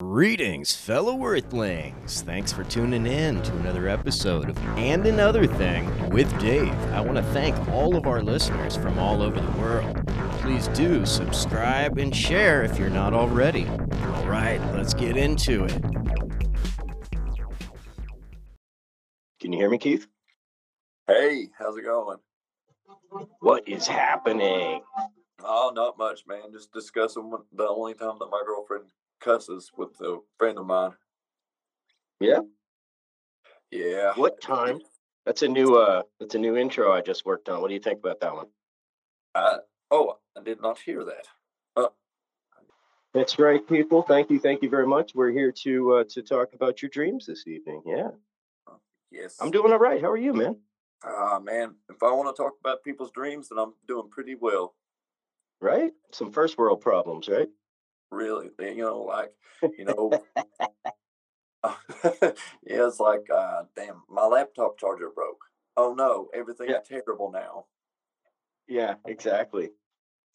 Greetings, fellow Earthlings. Thanks for tuning in to another episode of And Another Thing with Dave. I want to thank all of our listeners from all over the world. Please do subscribe and share if you're not already. All right, let's get into it. Can you hear me, Keith? Hey, how's it going? What is happening? Oh, not much, man. Just discussing the only time that my girlfriend cusses with a friend of mine. Yeah. Yeah. What time? That's a new uh that's a new intro I just worked on. What do you think about that one? Uh, oh, I did not hear that. Uh, That's right, people. Thank you, thank you very much. We're here to uh to talk about your dreams this evening. Yeah. yes. I'm doing all right. How are you, man? Ah, man. If I want to talk about people's dreams, then I'm doing pretty well. Right? Some first world problems, right? Really, you know, like you know. yeah, it's like, uh, damn, my laptop charger broke. Oh no, everything's Yeah. terrible now. Yeah, exactly.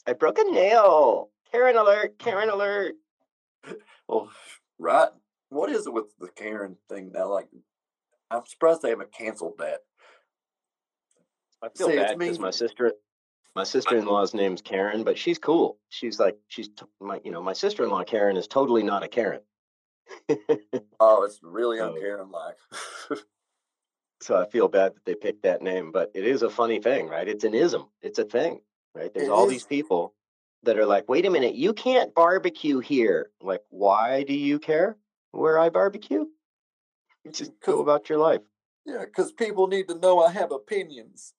I broke a nail. Karen alert, Karen alert. Well, right. What is it with the Karen thing now? Like, I'm surprised they haven't canceled that. I feel See, bad because my sister my sister-in-law's name's Karen, but she's cool. She's like she's t- my you know, my sister-in-law Karen is totally not a Karen. Oh, it's really Oh. unkaren like. so I feel bad that they picked that name, but it is a funny thing, right? It's an ism. It's a thing, right? There's It all is. these people that are like, "Wait a minute, you can't barbecue here." Like, why do you care where I barbecue? It's just go about your life. yeah, because people need to know I have opinions.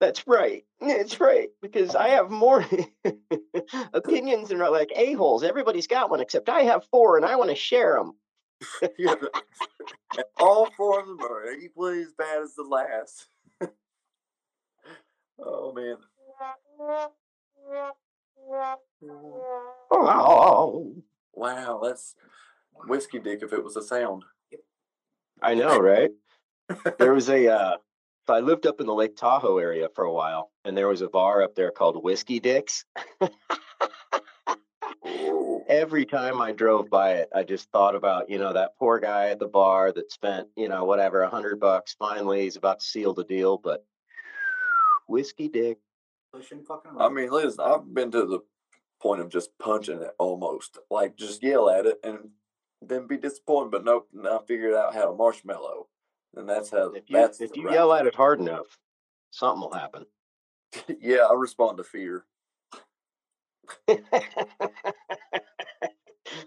That's right. That's right. Because I have more opinions than like a-holes. Everybody's got one except I have four and I want to share them. Yeah. all four of them are equally as bad as the last. oh man. Oh, Wow, that's whiskey dick if it was a sound. I know, right? There was a, uh, so I lived up in the Lake Tahoe area for a while, and there was a bar up there called Whiskey Dicks. Every time I drove by it, I just thought about, you know, that poor guy at the bar that spent, you know, whatever, a hundred bucks. Finally, he's about to seal the deal, but Whiskey Dick. I mean, listen, I've been to the point of just punching it almost. Like just yell at it and then be disappointed, but nope, now I figured out how to marshmallow. And that's how If you that's if you right- yell at it hard enough, something will happen. yeah, I respond to fear.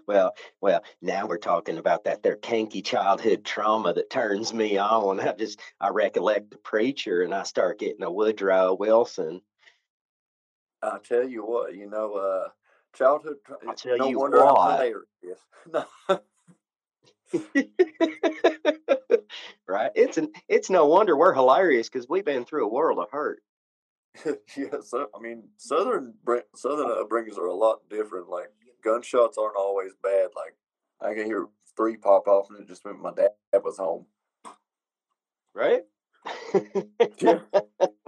well, well, now we're talking about that there tanky childhood trauma that turns me on. I just I recollect the preacher and I start getting a Woodrow Wilson. I tell you what, you know, uh, childhood. I'll tell no you wonder I'm what. hilarious. No, right? It's an it's no wonder we're hilarious because we've been through a world of hurt. yeah. So I mean, southern southern upbringings are a lot different. Like gunshots aren't always bad. Like I can hear three pop off, and it just meant my dad was home. right? Yeah.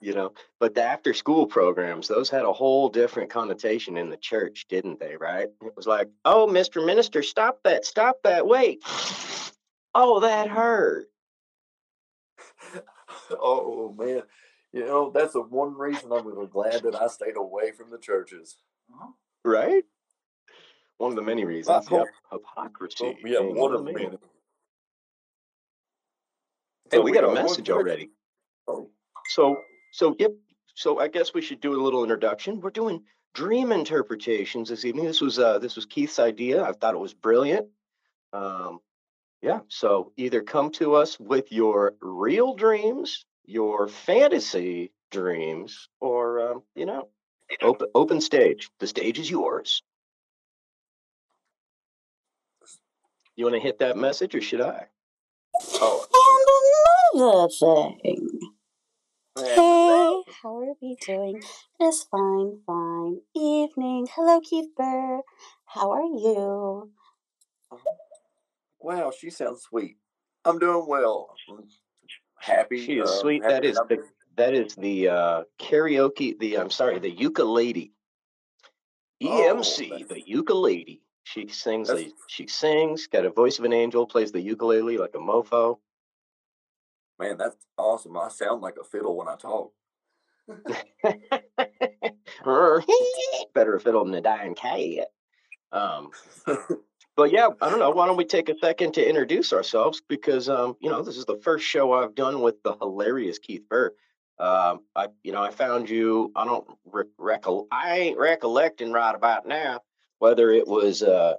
you know, but the after school programs, those had a whole different connotation in the church, didn't they? Right? It was like, oh, Mr. Minister, stop that, stop that, wait. Oh, that hurt. oh man, you know that's the one reason I'm really glad that I stayed away from the churches. Mm-hmm. Right? One of the many reasons. Yep. Oh, hypocrisy. Oh, yeah, one of the many. Hey, we got a message already. Oh, So, so yep. So I guess we should do a little introduction. We're doing dream interpretations this evening. This was uh this was Keith's idea. I thought it was brilliant. Um, yeah. So either come to us with your real dreams, your fantasy dreams, or um, you know, open open stage. The stage is yours. You want to hit that message, or should I? oh, And another thing. Man. Hey, how are we doing? This fine, fine evening. Hello, Keith Burr. How are you? Wow, she sounds sweet. I'm doing well. I'm happy. She is uh, sweet. That is the that is the uh, karaoke. The I'm sorry, the ukulele. Oh, EMC, that's- the ukulele. She sings. That's- A, she sings. Got a voice of an angel. Plays the ukulele like a mofo. Man, that's awesome. I sound like a fiddle when I talk. Better a fiddle than a dying cat. Um, but yeah, I don't know. Why don't we take a second to introduce ourselves? Because um, you know, this is the first show I've done with the hilarious Keith Burr. Um, I, you know, I found you. I don't re- recollect. I ain't recollecting right about now whether it was uh,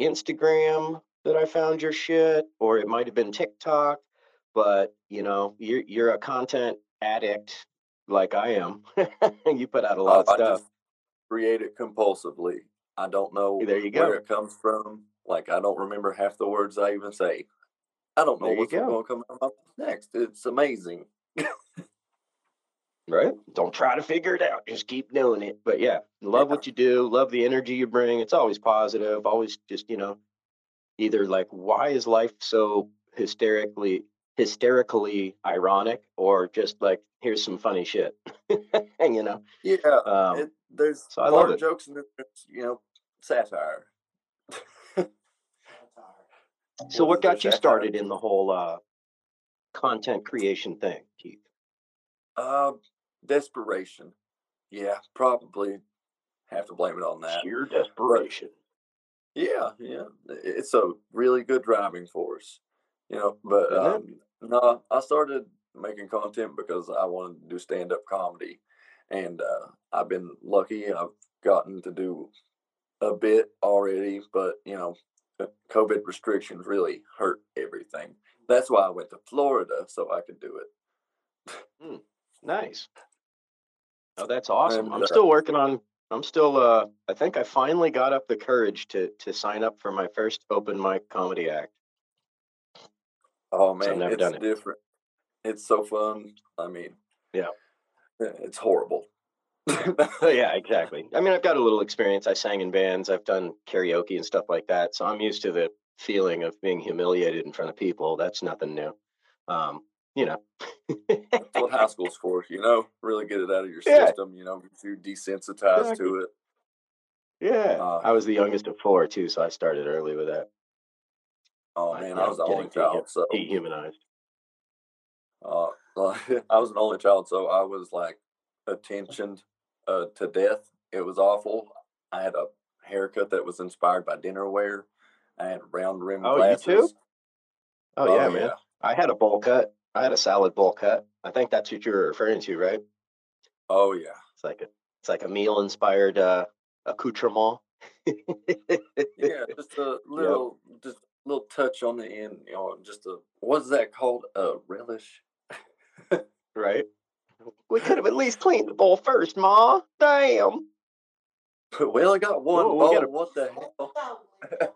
Instagram that I found your shit, or it might have been TikTok. But you know, you're you're a content addict like I am. you put out a lot of stuff. create it compulsively. I don't know There you where it comes from. Like I don't remember half the words I even say. I don't know There what's go. going to come out of my next. It's amazing. Right? Don't try to figure it out. Just keep doing it. But yeah, love what you do. Love the energy you bring. It's always positive. Always just, you know, either like, why is life so hysterically, hysterically ironic? Or just like, here's some funny shit. and you know? Yeah, Um, it, there's so I love it. jokes and there's you know satire. so what got you started in the whole uh, content creation thing, Keith? Uh, desperation. Yeah, probably have to blame it on that. Sheer desperation. Yeah, yeah, it's a really good driving force, you know. But um, no, I started making content because I wanted to do stand up comedy, and uh, I've been lucky. I've gotten to do a bit already, but you know, uh, COVID restrictions really hurt everything. That's why I went to Florida so I could do it. Nice. Oh, that's awesome. And, I'm uh, still working on I'm still uh I think I finally got up the courage to to sign up for my first open mic comedy act. Oh man, it's it. different. It's so fun. I mean, Yeah. uh, it's horrible. Yeah, exactly. I mean, I've got a little experience. I sang in bands, I've done karaoke and stuff like that. So I'm used to the feeling of being humiliated in front of people. That's nothing new. Um, you know. That's what high school's for, you know. Really get it out of your Yeah. system, you know, get you desensitized Exactly. to it. yeah. Uh, I was the youngest of four too, so I started early with that. Oh man, you I was the only child, so Dehumanized. uh, I was an only child, so I was like attentioned uh, to death. It was awful. I had a haircut that was inspired by dinnerware. I had round rim Oh, you glasses. too? Oh, yeah, man. I had a bowl cut. I had a salad bowl cut. I think that's what you're referring to, right? Oh yeah. It's like a it's like a meal inspired uh accoutrement. Yeah, just a little, just a little touch on the end. You know, just a what's that called? A relish. right? We could have at least cleaned the bowl first, Ma. Damn. we only got one Whoa, we bowl. gotta- What the hell?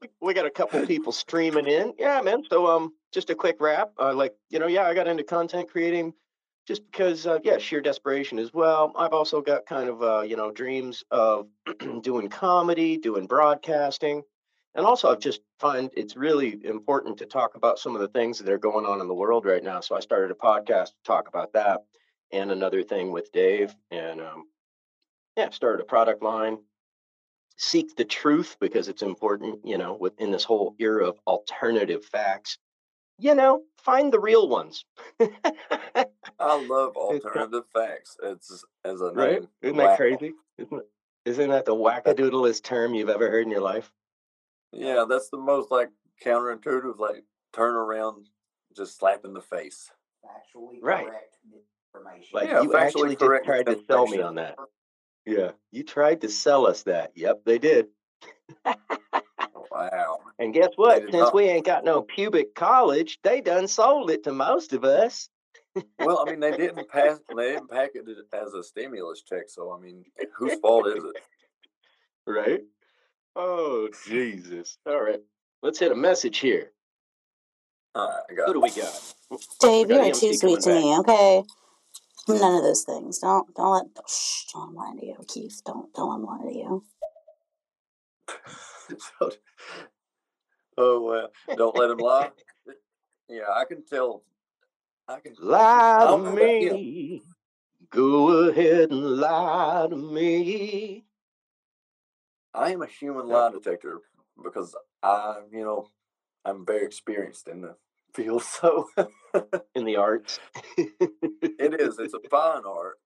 We- We got a couple people streaming in. Yeah, man. So um just a quick wrap. Uh, like, you know, yeah, I got into content creating just because uh, yeah, sheer desperation as well. I've also got kind of uh, you know, dreams of doing comedy, doing broadcasting. And also I've just find it's really important to talk about some of the things that are going on in the world right now. So I started a podcast to talk about that and another thing with Dave and um yeah, started a product line. Seek the truth because it's important, you know, within this whole era of alternative facts. You know, find the real ones. I love It's alternative facts. It's as a right? name. Isn't Wow. that crazy? Isn't? Isn't that the wackadoodlest term you've ever heard in your life? Yeah, that's the most like counterintuitive. Like turn around, just slap in the face. Factually Right. correct information. Like Yeah, you actually correct tried to sell me on that. Yeah, you tried to sell us that. Yep, they did. Wow. And guess what? Since not. we ain't got no pubic college, they done sold it to most of us. Well, I mean, they didn't pass. They didn't package it as a stimulus check. So, I mean, whose fault is it? Right? Oh, Jesus. All right. Let's hit a message here. All right, I got Who do we got? Dave, We you are too sweet to coming me. Okay, none of those things. Don't don't let don't, shh, don't lie to you, Keith. Don't don't lie to you. oh well, don't let him lie. Yeah, I can tell. I can. Lie to don't know about him. me. Go ahead and lie to me. I am a human lie detector because I, you know, I'm very experienced in the field. So in the arts. it is. It's a fine art,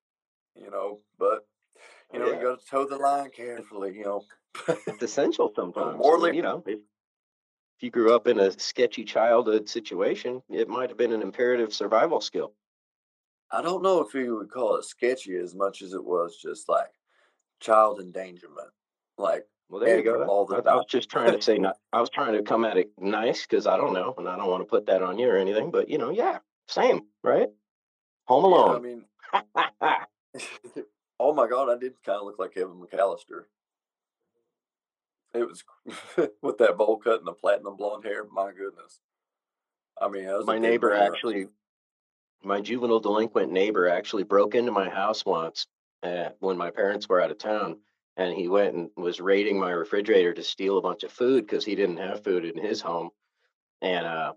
you know, but oh, you know, Yeah. you got to toe the line carefully. You know, It's essential sometimes. Morley- you know, if, if you grew up in a sketchy childhood situation, it might have been an imperative survival skill. I don't know if you would call it sketchy as much as it was just like child endangerment. Like, Well, there you go. all the I, I was just trying to say, not, I was trying to come at it nice because I don't know, and I don't want to put that on you or anything. But you know, yeah, same, right? Home yeah, I mean, oh my god, I did kind of look like Kevin McAllister. It was with that bowl cut and the platinum blonde hair. My goodness. I mean, I was my neighbor man. actually, my juvenile delinquent neighbor actually broke into my house once uh, when my parents were out of town, and he went and was raiding my refrigerator to steal a bunch of food because he didn't have food in his home, and uh,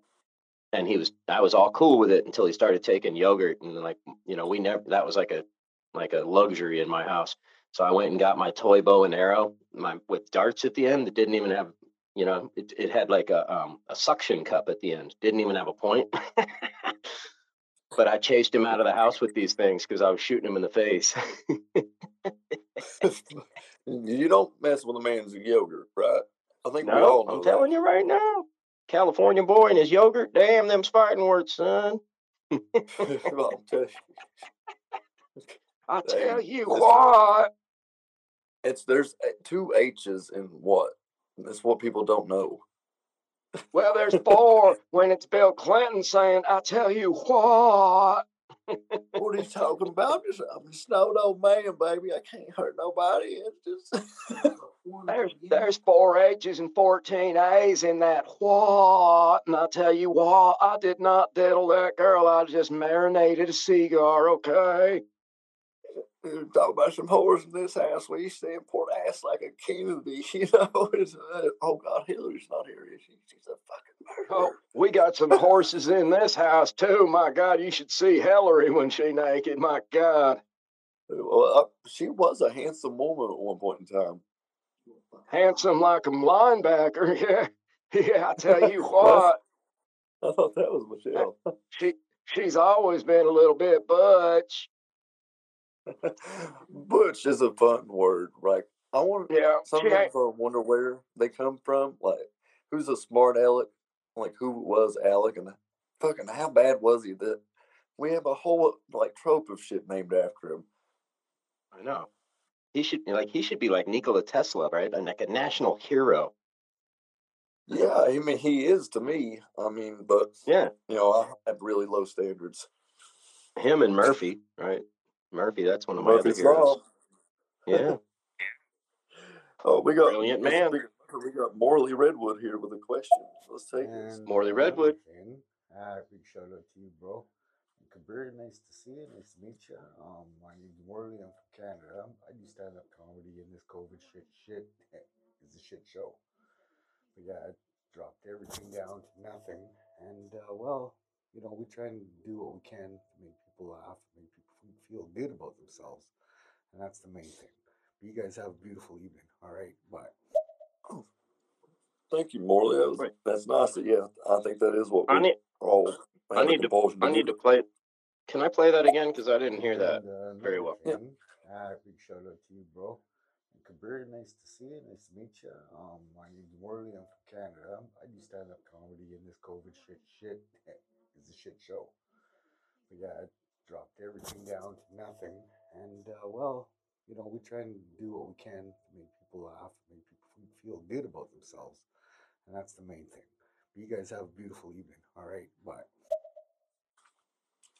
and he was I was all cool with it until he started taking yogurt and like you know we never that was like a like a luxury in my house. So I went and got my toy bow and arrow, my with darts at the end that didn't even have you know, it, it had like a um, a suction cup at the end. Didn't even have a point. but I chased him out of the house with these things because I was shooting him in the face. you don't mess with a man's yogurt, right? I think we all know I'm telling you right now. California boy and his yogurt. Damn them fighting words, son. I'll tell you. I Hey, tell you what. It's there's uh, two H's in what? That's what people don't know. Well, there's four when it's Bill Clinton saying, I tell you what. What are you talking about? Just, I'm just an old old man, baby. I can't hurt nobody. It's just There's there's four H's and fourteen A's in that what, and I tell you what, I did not diddle that girl. I just marinated a cigar. Okay. Talk about some whores in this house. We used to import ass like a Kennedy, you know. Uh, oh God, Hillary's not here, is she? She's a fucking Oh, we got some horses in this house too. My God, you should see Hillary when she naked. My God, Well, uh, she was a handsome woman at one point in time. handsome like a linebacker. Yeah, yeah. I tell you what, I thought that was Michelle. she she's always been a little bit butch. Butch is a fun word. Like I want Yeah, sometimes. I wonder where they come from. Like who's a smart Alec? Like who was Alec and fucking how bad was he that we have a whole like trope of shit named after him. I know. He should like he should be like Nikola Tesla, right? And like a national hero. Yeah, I mean he is to me. I mean, but Yeah, you know, I have really low standards. him and Murphy, right? Murphy, that's one of my Murphy's other heroes. Law. Yeah, Oh, we got Brilliant let's man. We got Morley Redwood here with a question. Let's take this. Morley Redwood. Finn, uh, big shout out to you, bro. Kabir, nice to see you. Nice to meet you. Um, my name's Morley. I'm from Canada. I do stand up comedy, in this COVID shit shit is a shit show. But yeah, I dropped everything down to nothing. And uh, well, you know, we try and do what we can to make people laugh, make people feel good about themselves, and that's the main thing. But you guys have a beautiful evening. All right, bye. Thank you, Morley. That was, Right. That's nice. Yeah, I think that is what I need all I need to compulsion I need to play. Can I play that again? Because I didn't hear that And, uh, very well. Yeah. uh, big shout out to you, bro. And Kabir, nice to see you. Nice to meet you. Um, my name's Morley. I'm from Canada. I do stand up comedy, and this COVID shit shit is a shit show. But yeah, I dropped everything down to nothing. And uh, well, you know, we try and do what we can to make people laugh, make people feel good about themselves, and that's the main thing. But you guys have a beautiful evening. All right, bye.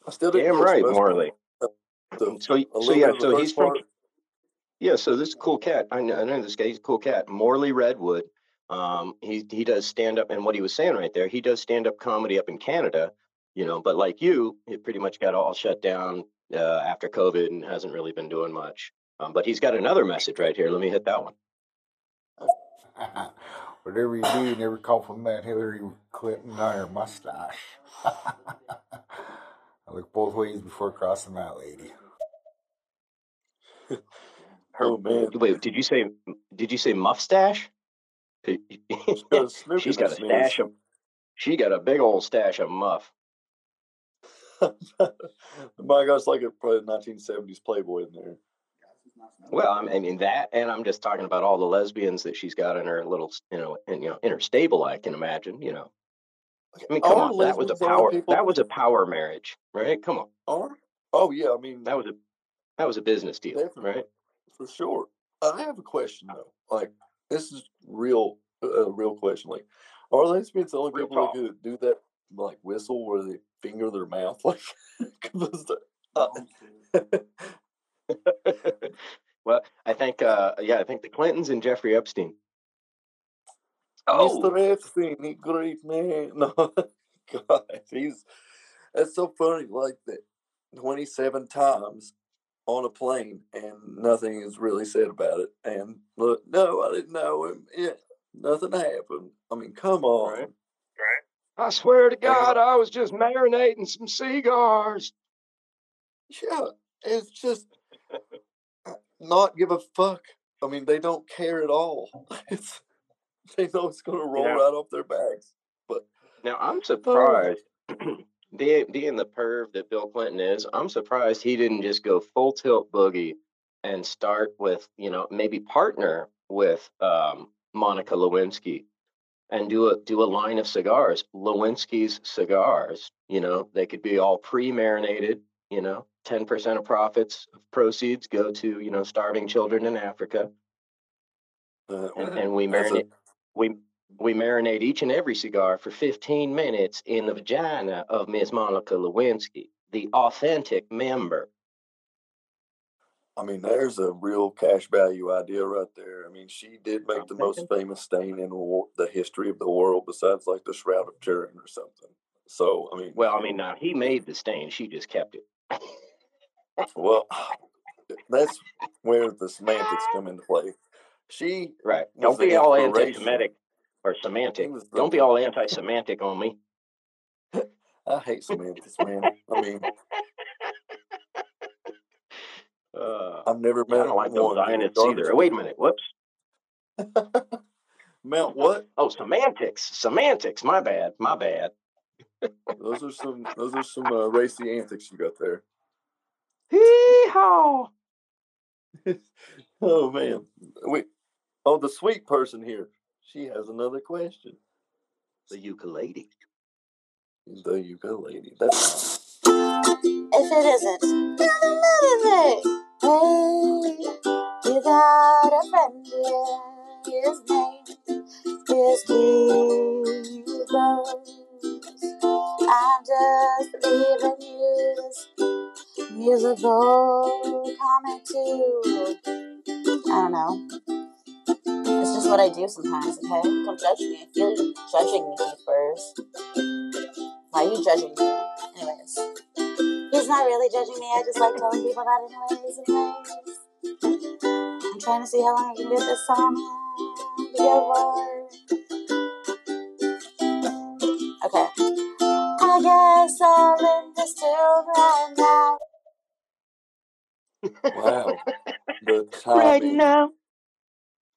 I still didn't Damn catch right, most of Morley. the, So so yeah, bit of the so he's first from yeah. So this is a cool cat. I know, I know this guy. He's a cool cat. Morley Redwood. Um, he he does stand up, and what he was saying right there, he does stand up comedy up in Canada. You know, but like you, it pretty much got all shut down uh, after COVID and hasn't really been doing much. Um, but he's got another message right here. Let me hit that one. Whatever you do, you never compliment Hillary Clinton on her mustache. I look both ways before crossing that lady. Her, Oh man, wait, did you say did you say mustache? she's got a snook She's in her got a stash of. She got a big old stash of muff. My gosh, like a probably 1970s Playboy in there. Well, I mean that, and I'm just talking about all the lesbians that she's got in her little, you know, in you know, in her stable. I can imagine, you know. I mean, come Are on, that was a lesbians the only power. That was a power marriage, right? Come on, Are? Oh yeah, I mean that was a that was a business deal, Definitely. right? for sure. I have a question though. Like this is real, a real question. Like, are lesbians the only Real people could do that? Like whistle where they finger their mouth, like uh, well, I think, uh, yeah, I think the Clintons and Jeffrey Epstein. Oh, Mr. Epstein, he great man. No, God, he's that's so funny. Like that, twenty-seven times on a plane, and nothing is really said about it. And look, no, I didn't know him. Yeah, nothing happened. I mean, come on. Right. I swear to God, I was just marinating some cigars. Yeah, it's just uh, not give a fuck. I mean, they don't care at all. It's they know it's gonna roll Yeah. right off their backs. But Now I'm surprised, being being the perv that Bill Clinton is, I'm surprised he didn't just go full tilt boogie and start with, you know, maybe partner with um, Monica Lewinsky and do a do a line of cigars, Lewinsky's cigars. You know, they could be all pre-marinated. You know, ten percent of profits of proceeds go to you know starving children in Africa, Uh, and, and we That's a- marinate we we marinate each and every cigar for 15 minutes in the vagina of Miss Monica Lewinsky, the authentic member. I mean, there's a real cash value idea right there. I mean, she did make the most famous stain in war- the history of the world, besides like the Shroud of Turin or something. So, I mean, Well, I mean, now he made the stain, she just kept it. well, that's where the semantics come into play. She Right. Don't be all anti-Semitic or semantic. The- Don't be all anti-semantic on me. I hate semantics, man. I mean, Uh, I've never I don't like those one. with Zionists either. Wait a minute. Whoops. Mount what? Oh, semantics. Semantics. My bad. My bad. Those are some. Those are some uh, racy antics you got there. Hee-haw. Oh man, we. Oh, the sweet person here. She has another question. The ukulele. The ukulele. That's If it isn't, then another thing. Hey, you got a friend here. His name is Keith. I'm just leaving you this musical comment too. I don't know. It's just what I do sometimes, okay? Don't judge me. I feel you judging me, Burrs. Why are you judging me? Anyways. He's not really judging me. I just like telling people that anyways. Anyways. I'm trying to see how long I can do this song. Together. Okay. I guess I'll end this tune right now. wow. The timing. Right now.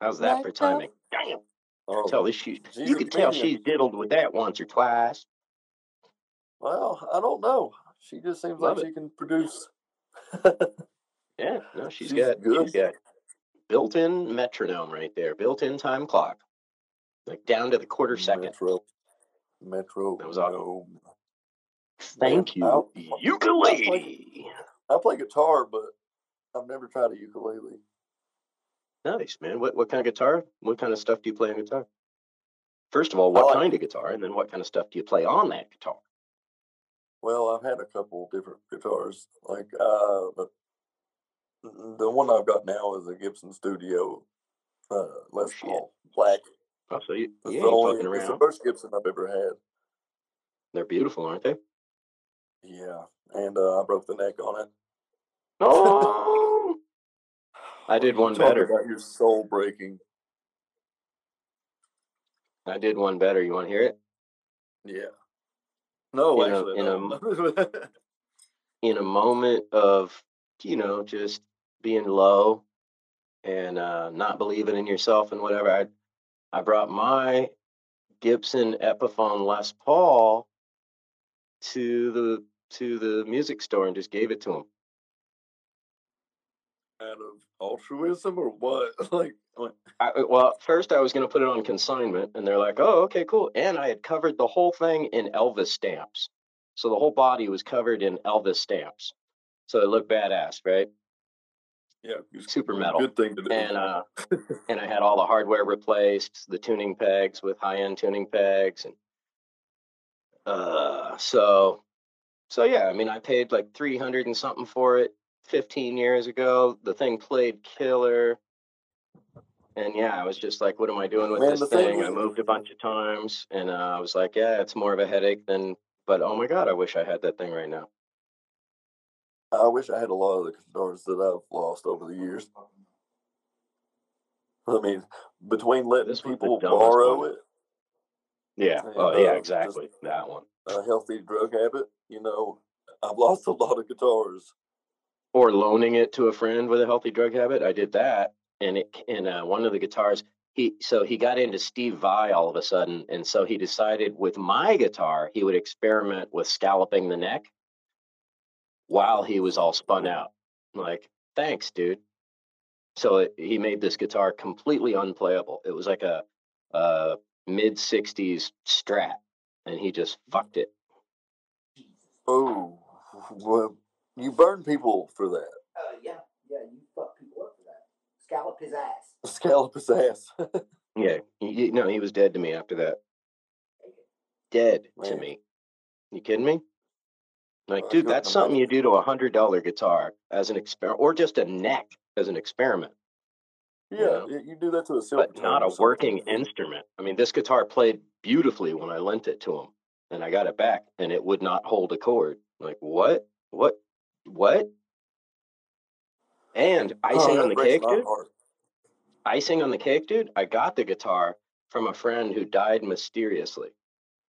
How's that Right for now. timing? Damn. Oh, Tell this she, you a can tell she's diddled with that once or twice. well, I don't know. She just seems Love like it. she can produce. Yeah, no, she's She's got good. she's got built-in metronome right there, built-in time clock, like down to the quarter second. Metro. Metro. That was awesome. Thank Man, you, ukulele. I play guitar, but I've never tried a ukulele. Nice man. What what kind of guitar? What kind of stuff do you play on guitar? First of all, what like- kind of guitar, and then what kind of stuff do you play on that guitar? Well, I've had a couple different guitars. Like, uh, but the one I've got now is a Gibson Studio uh, Les shit. Paul Black. Oh, so you, It's you the only, fucking it's the first Gibson I've ever had. They're beautiful, aren't they? Yeah, and uh, I broke the neck on it. Oh, I did one better. About your soul breaking. I did one better. You want to hear it? Yeah. No, In a- actually, in no. In a moment of, you know, just being low, and uh, not believing in yourself and whatever, I I brought my Gibson Epiphone Les Paul to the to the music store and just gave it to him. Out of altruism or what? like, like I, well, first I was going to put it on consignment, and they're like, "Oh, okay, cool." And I had covered the whole thing in Elvis stamps, so the whole body was covered in Elvis stamps, so it looked badass, right? yeah, Super metal. Good thing to do. And uh, and I had all the hardware replaced, the tuning pegs with high end tuning pegs, and uh, so so yeah. I mean, I paid like three hundred and something for it 15 years ago. The thing played killer. And yeah, I was just like, what am I doing with Man, this thing thing? I moved a bunch of times and uh, I was like, yeah, it's more of a headache than, but oh my God, I wish I had that thing right now. I wish I had a lot of the guitars that I've lost over the years. I mean, between letting This people borrow one. it, Yeah. And, Oh, yeah, uh, exactly. That one. a healthy drug habit, you know, I've lost a lot of guitars. Or loaning it to a friend with a healthy drug habit. I did that. And it, and uh, one of the guitars, he, so he got into Steve Vai all of a sudden. And so he decided with my guitar, he would experiment with scalloping the neck while he was all spun out. I'm like, thanks, dude. So it, he made this guitar completely unplayable. It was like a, a mid 60s strat, and he just fucked it. Oh, you burn people for that. Uh, yeah, yeah, you fuck people up for that. Scallop his ass. Scallop his ass. Yeah, he, he- no, he was dead to me after that. Dead to me. You kidding me? Like, I dude, that's something you do to a hundred dollar guitar as an experiment, or just a neck as an experiment, yeah, know, you do that to a silver but not a working instrument. I mean, this guitar played beautifully when I lent it to him, and I got it back, and it would not hold a chord. Like, what? What? What? And oh, icing on the cake, dude. icing on the cake, dude, I got the guitar from a friend who died mysteriously.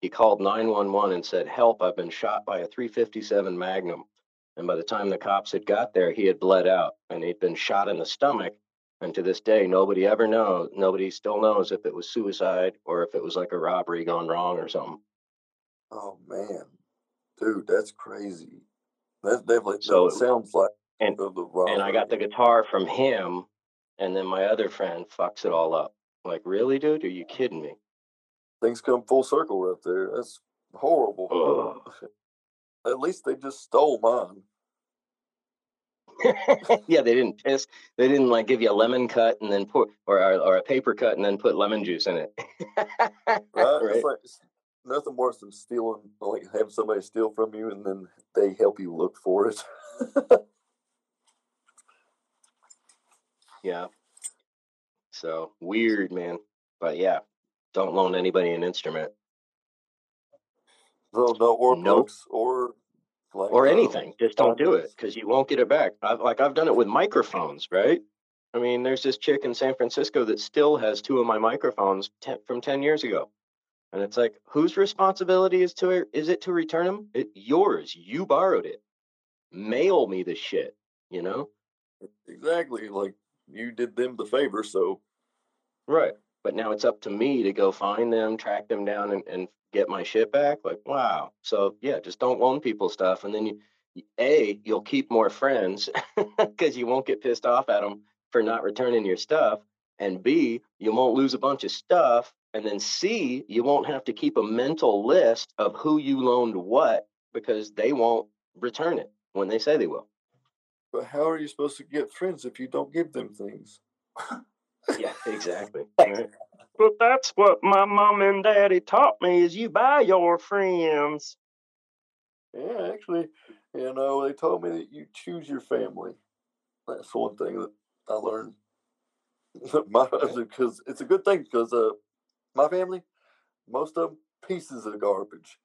He called 911 and said, Help, I've been shot by a 357 Magnum. And by the time the cops had got there, he had bled out and he'd been shot in the stomach. And to this day, nobody ever knows, nobody still knows if it was suicide or if it was like a robbery gone wrong or something. Oh man, dude, that's crazy. That's definitely So- that sounds like and-. And I got the guitar from him. And then my other friend fucks it all up. Like, really, dude? Are you kidding me? things come full circle right there. That's horrible. At least they just stole mine. yeah, they didn't piss. They didn't like give you a lemon cut and then put or or, or a paper cut and then put lemon juice in it. Right? right? It's like nothing worse than stealing, like having somebody steal from you and then they help you look for it. Yeah. So weird, man. But yeah, don't loan anybody an instrument so no, or Nope. books or like or um, anything. Just don't do it because you won't get it back. I've, like I've done it with microphones, right? I mean, there's this chick in San Francisco that still has two of my microphones ten, from ten years ago, and it's like, whose responsibility is to er, is it to return them? It yours. You borrowed it. Mail me the shit. You know. Exactly. Like you did them the favor, so Right. But now it's up to me to go find them, track them down, and, and get my shit back. Like, wow. So yeah, just don't loan people stuff, and then you, you- a, you'll keep more friends because you won't get pissed off at them for not returning your stuff, and b, you won't lose a bunch of stuff, and then c, you won't have to keep a mental list of who you loaned what because they won't return it when they say they will. but how are you supposed to get friends if you don't give them things? Yeah, exactly. Right. But that's what my mom and daddy taught me is you buy your friends. Yeah, actually, you know, they told me that you choose your family. That's one thing that I learned. my because it's a good thing because uh, my family, most of them pieces of garbage.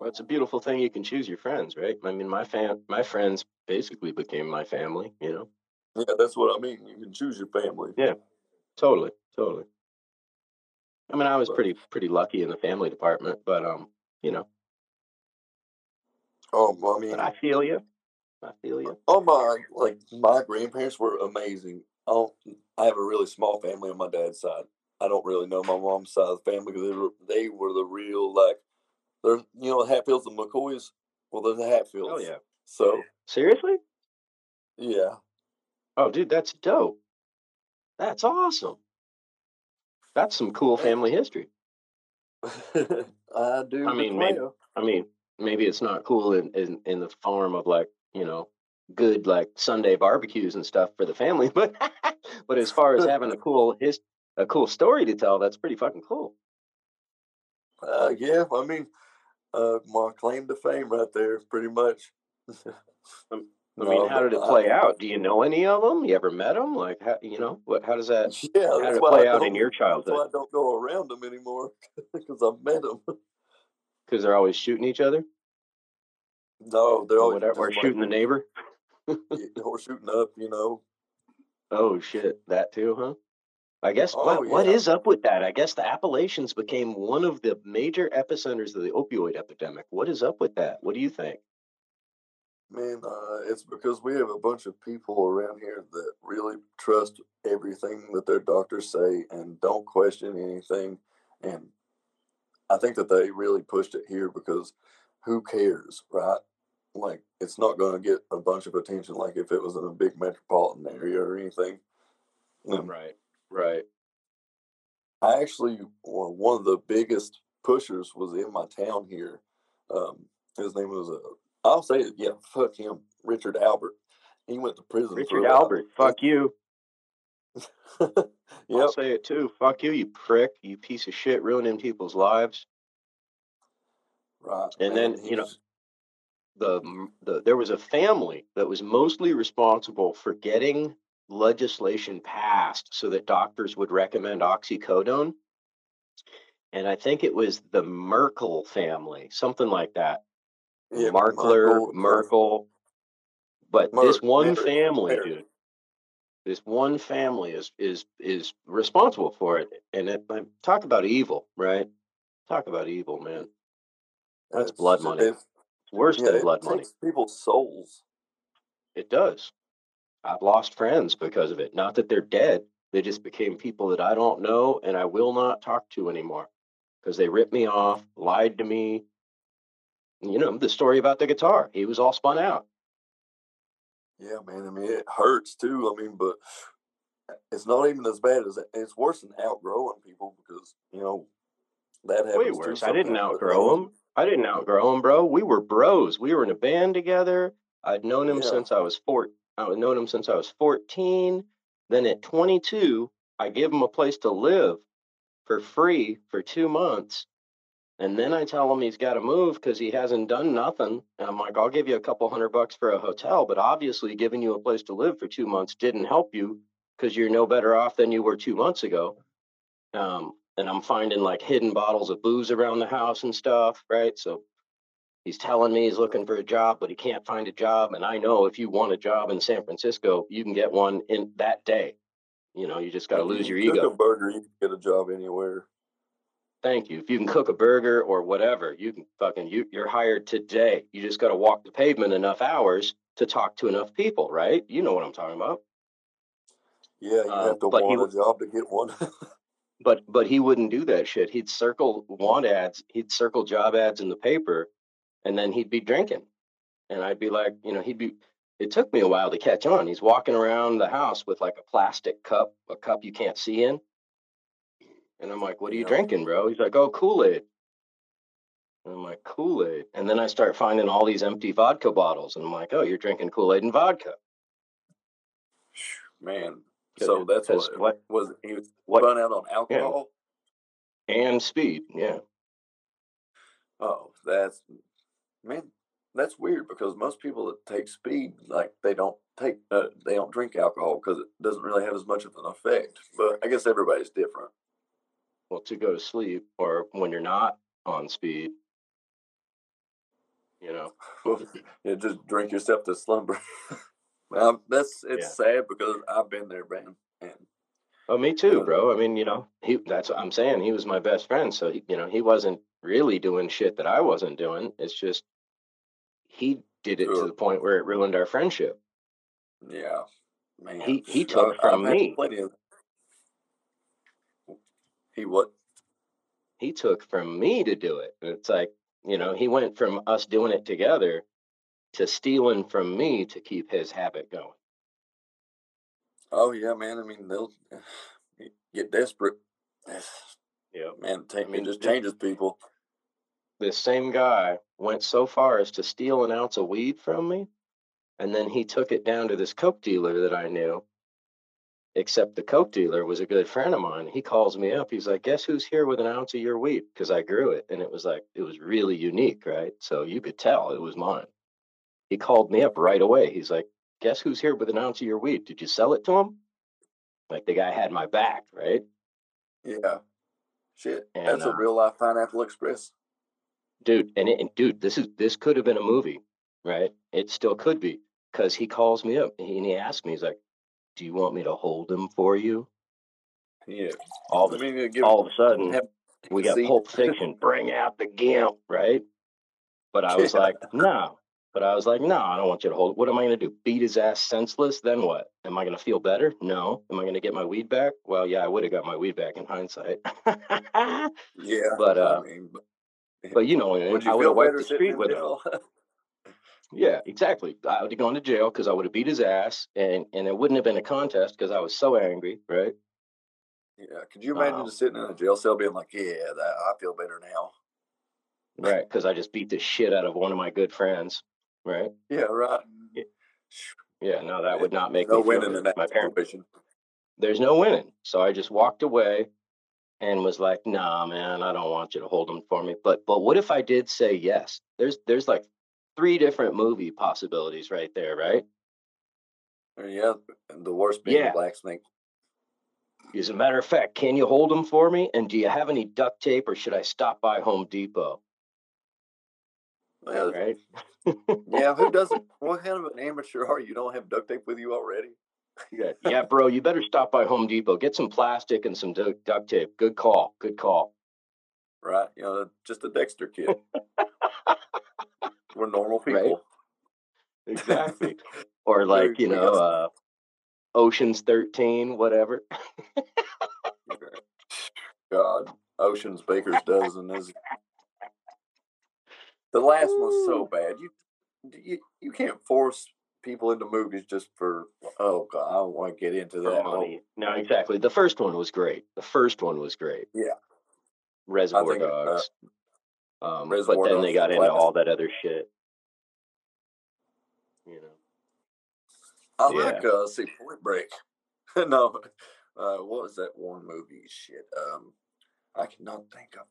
Well, it's a beautiful thing you can choose your friends, right? I mean, my fam, my friends basically became my family, you know? Yeah, that's what I mean. You can choose your family. Yeah. Totally, totally. I mean, I was pretty pretty lucky in the family department, but um, you know, Oh, well, I mean, but I feel you. I feel you. Oh my like my grandparents were amazing. don't, I have a really small family on my dad's side. I don't really know my mom's side of the family because they were, they were the real like they're you know Hatfields and McCoys. Well, they're the oh, Hatfields. Oh yeah. So Seriously? yeah, Oh, dude, that's dope. That's awesome. That's some cool family history. I do. I mean, maybe- I mean, maybe it's not cool in, in in the form of like you know good like Sunday barbecues and stuff for the family, but but as far as having a cool his a cool story to tell, that's pretty fucking cool. Uh, yeah, I mean, uh, my claim to fame right there, pretty much. I mean, how did it play out? Do you know any of them? You ever met them? Like, how you know what? How does that? Yeah, How did it play out in your childhood? I don't go around them anymore because I've met them. Because they're always shooting each other, No, they're always or like, shooting the neighbor. or shooting up. You know, Oh shit, that too, huh? I guess Oh, what what yeah. is up with that? I guess the Appalachians became one of the major epicenters of the opioid epidemic. What is up with that? What do you think? man, uh, it's because we have a bunch of people around here that really trust everything that their doctors say and don't question anything. And I think that they really pushed it here because who cares, right? Like, it's not going to get a bunch of attention like if it was in a big metropolitan area or anything. Um, Right, right. I actually, well, one of the biggest pushers was in my town here. Um, his name was, uh, I'll say it, yeah, fuck him, Richard Albert. He went to prison. for Richard Albert, fuck you. I'll say it too. Fuck you, you prick, you piece of shit, ruining people's lives. Right. And then, you know, The, the there was a family that was mostly responsible for getting legislation passed so that doctors would recommend oxycodone. And I think it was the Merkel family, something like that. yeah, Markler, Merkel. But this one Mer- family, Mer- dude, this one family is is is responsible for it. And it, I talk about evil, right? Talk about evil, man. That's blood money. it's- worse yeah, than blood money. people's souls. It does. I've lost friends because of it. Not that they're dead, they just became people that I don't know and I will not talk to anymore because they ripped me off, lied to me. You know, the story about the guitar, he was all spun out. Yeah, man. I mean, it hurts too. I mean, but it's not even as bad as it's worse than outgrowing people because, you know, that happens. Way worse. I didn't outgrow him. I didn't outgrow him, bro. We were bros. We were in a band together. I'd known him yeah. since I was 14 I've known him since I was 14. Then at 22, I give him a place to live for free for two months. And then I tell him he's got to move because he hasn't done nothing. And I'm like, I'll give you a couple hundred bucks for a hotel, but obviously giving you a place to live for two months didn't help you because you're no better off than you were two months ago. Um, and I'm finding like hidden bottles of booze around the house and stuff, right? So he's telling me he's looking for a job, but he can't find a job. And I know if you want a job in San Francisco, you can get one in that day. You know, you just got to lose you your cook ego. A burger, you can get a job anywhere. Thank you. If you can cook a burger or whatever, you can fucking you you're hired today. You just got to walk the pavement enough hours to talk to enough people, right? You know what I'm talking about. Yeah, you Uh, have to he want a job to get one. but but he wouldn't do that shit. He'd circle want ads, he'd circle job ads in the paper, and then he'd be drinking. And I'd be like, you know, he'd be it took me a while to catch on. He's walking around the house with like a plastic cup, a cup you can't see in. And I'm like, what are you Yeah. drinking, bro? He's like, oh, Kool-Aid. And I'm like, Kool-Aid. And then I start finding all these empty vodka bottles. And I'm like, oh, you're drinking Kool-Aid and vodka. Man. so that's what, what was he was what run out on alcohol. and speed. Yeah. Oh, that's man, that's weird because most people that take speed, like they don't take, uh, they don't drink alcohol because it doesn't really have as much of an effect. But I guess everybody's different. well to go to sleep or when you're not on speed you know yeah, just drink yourself to slumber. um, that's it's sad because I've been there, man. And oh me too Yeah. bro i mean you know he that's what i'm saying he was my best friend so he, you know he wasn't really doing shit that i wasn't doing it's just he did it to the point where it ruined our friendship yeah, Man, He he I, took I've from me. of. He what? He took from me to do it. And it's like, you know, he went from us doing it together to stealing from me to keep his habit going. Oh yeah, man. I mean, they'll get desperate. Yeah. Man, mean, it just changes people. This same guy went so far as to steal an ounce of weed from me, and then he took it down to this coke dealer that I knew. Except the coke dealer was a good friend of mine. He calls me up. He's like, "Guess who's here with an ounce of your weed?" Because I grew it, and it was like it was really unique, right? So you could tell it was mine. He called me up right away. He's like, "Guess who's here with an ounce of your weed? Did you sell it to him?" Like the guy had my back, right? Yeah. Shit, And, that's a uh, real life Pineapple Express. dude and, it, and dude this is this could have been a movie right it still could be because he calls me up and he, and he asks me he's like do you want me to hold him for you Yeah. all I of, mean, give, all of a sudden have- we got see? pulp fiction bring out the gimp right but i was Yeah. like no but i was like no i don't want you to hold it what am i going to do beat his ass senseless then what am i going to feel better no am i going to get my weed back well yeah i would have got my weed back in hindsight yeah. but, uh, I mean, but but you know I would you i would have wiped the street with him? Yeah, exactly. I would have gone to jail because I would have beat his ass, and and it wouldn't have been a contest because I was so angry, right? yeah. Could you imagine Um, just sitting in a jail cell being like, "Yeah, that I feel better now." Right, because I just beat the shit out of one of my good friends, right? Yeah. Right. Yeah, no, that would not make no winning in that My parents, situation. there's no winning, so I just walked away, and was like, "Nah, man, I don't want you to hold them for me." But but what if I did say yes? There's there's like three different movie possibilities right there, right? Uh, Yeah. The worst being Yeah. black snake. As a matter of fact, can you hold them for me? And do you have any duct tape, or should I stop by Home Depot? Well, Right? yeah. Who doesn't? What kind of an amateur are you? You don't have duct tape with you already? Yeah, yeah, bro, you better stop by Home Depot. Get some plastic and some du- duct tape. Good call. Good call. Right. You know, just a Dexter kid. We're normal Right. people. Exactly. Or like, you know, uh Ocean's 13, whatever. God, Ocean's Baker's dozen is. The last one's so bad. You, you you can't force people into movies just for oh god, I don't want to get into that. money. No, exactly. The first one was great. The first one was great. Yeah. Reservoir think, uh, Dogs. um, Reservoir but then Dogs they got into all that other shit. You know. I Yeah. like uh see Point Break. no, uh, what was that one movie? Shit, um, I cannot think of.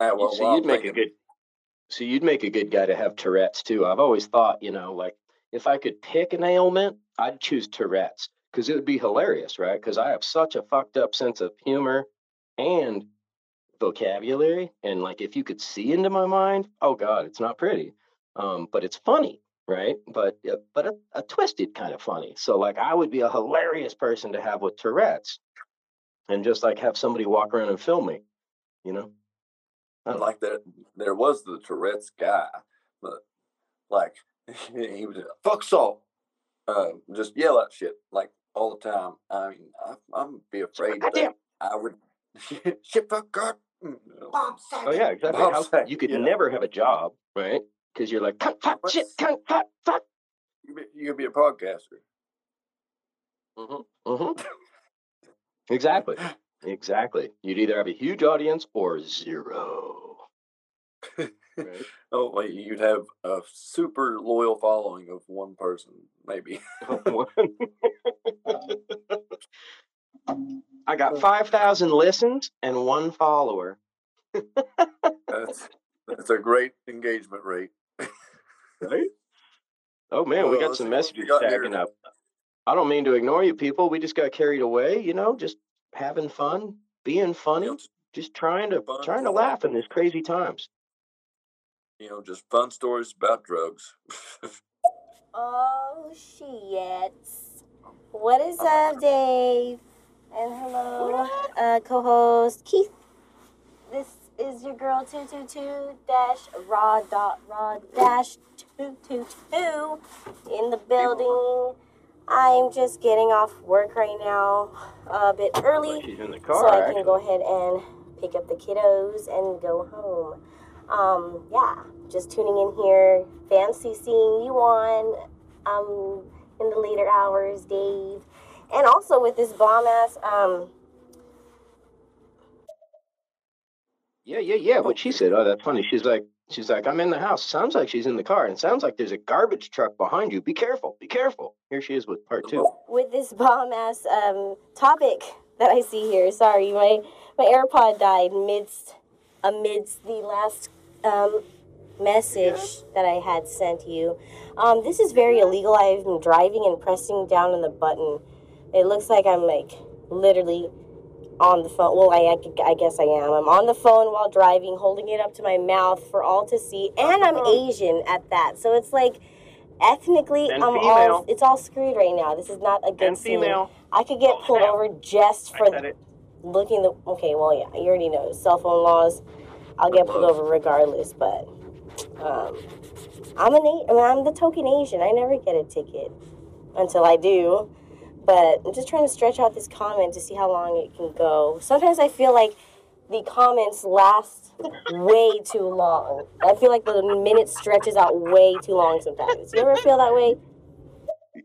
Ah, well, so while you'd make a good so you'd make a good guy to have tourette's too. I've always thought you know like if i could pick an ailment i'd choose tourette's because it would be hilarious right? Because i have such a fucked up sense of humor and vocabulary and like if you could see into my mind oh god it's not pretty um but it's funny right? But uh, but a, a twisted kind of funny. So like i would be a hilarious person to have with tourette's and just like have somebody walk around and film me you know I don't know. like that there was the Tourette's guy, but like he was fuck salt, uh, just yell at shit like all the time. I mean, I, I'm be afraid that I would shit fuck God. Mm, Bob Oh yeah, exactly. Bob How, you could yeah. never have a job, right? Because you're like, cunt, fuck, shit, What's- cunt, fuck, fuck. You be, you could be a podcaster. Mm-hmm. Mm-hmm. exactly. Exactly. You'd either have a huge audience or zero. Right? Oh wait, you'd have a super loyal following of one person, maybe. I got five thousand listens and one follower. That's that's a great engagement rate. Right? Oh man, we got some see what we messages got here. stacking up. I don't mean to ignore you people. We just got carried away, you know, just having fun, being funny, You know, just, just trying to Fun trying to fun. laugh in these crazy times. you know, just fun stories about drugs. Oh shit. What is up, Dave? And hello, uh, co-host Keith. This is your girl two two two dash raw dot raw dash two two two in the building. I'm just getting off work right now a bit early she's in the so. I can actually. go ahead and pick up the kiddos and go home. Um, yeah, just tuning in here. Fancy seeing you on um, in the later hours, Dave. And also with this bomb ass um, Yeah, yeah, yeah. What she said. Oh, that's funny. She's like, she's like, I'm in the house. Sounds like she's in the car, and sounds like there's a garbage truck behind you. Be careful. Be careful. Here she is with part two. with this bomb ass um, topic that I see here. Sorry, my my AirPod died midst amidst the last um, message that I had sent you. Um, this is very illegal. I've been driving and pressing down on the button. It looks like I'm like literally on the phone. Well, I, I, I guess I am. I'm on the phone while driving, holding it up to my mouth for all to see, and I'm Asian at that. So it's like ethnically, And I'm all it's all screwed right now. This is not a good And scene. female. I could get pulled over just for looking the okay. Well, yeah, you already know cell phone laws. I'll get pulled over regardless, but um, I'm an I mean, I'm the token Asian. I never get a ticket until I do. But I'm just trying to stretch out this comment to see how long it can go. Sometimes I feel like the comments last way too long. I feel like the minute stretches out way too long sometimes. You ever feel that way?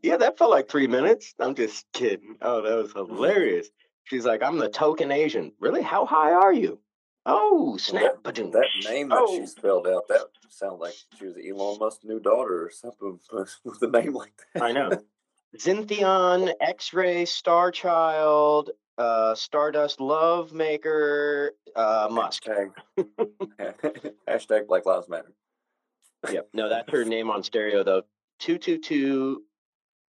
Yeah, that felt like three minutes. I'm just kidding. Oh, that was hilarious. She's like, I'm the token Asian. Really? How high are you? Oh, snap. That, that name that Oh. she spelled out, that sounded like she was Elon Musk's new daughter or something with a name like that. I know. Zintheon, X-Ray, Star Child, uh, Stardust Love Maker, uh, Musk. Hashtag, hashtag Black Lives Matter. Yep. No, that's her name on stereo though. Two two two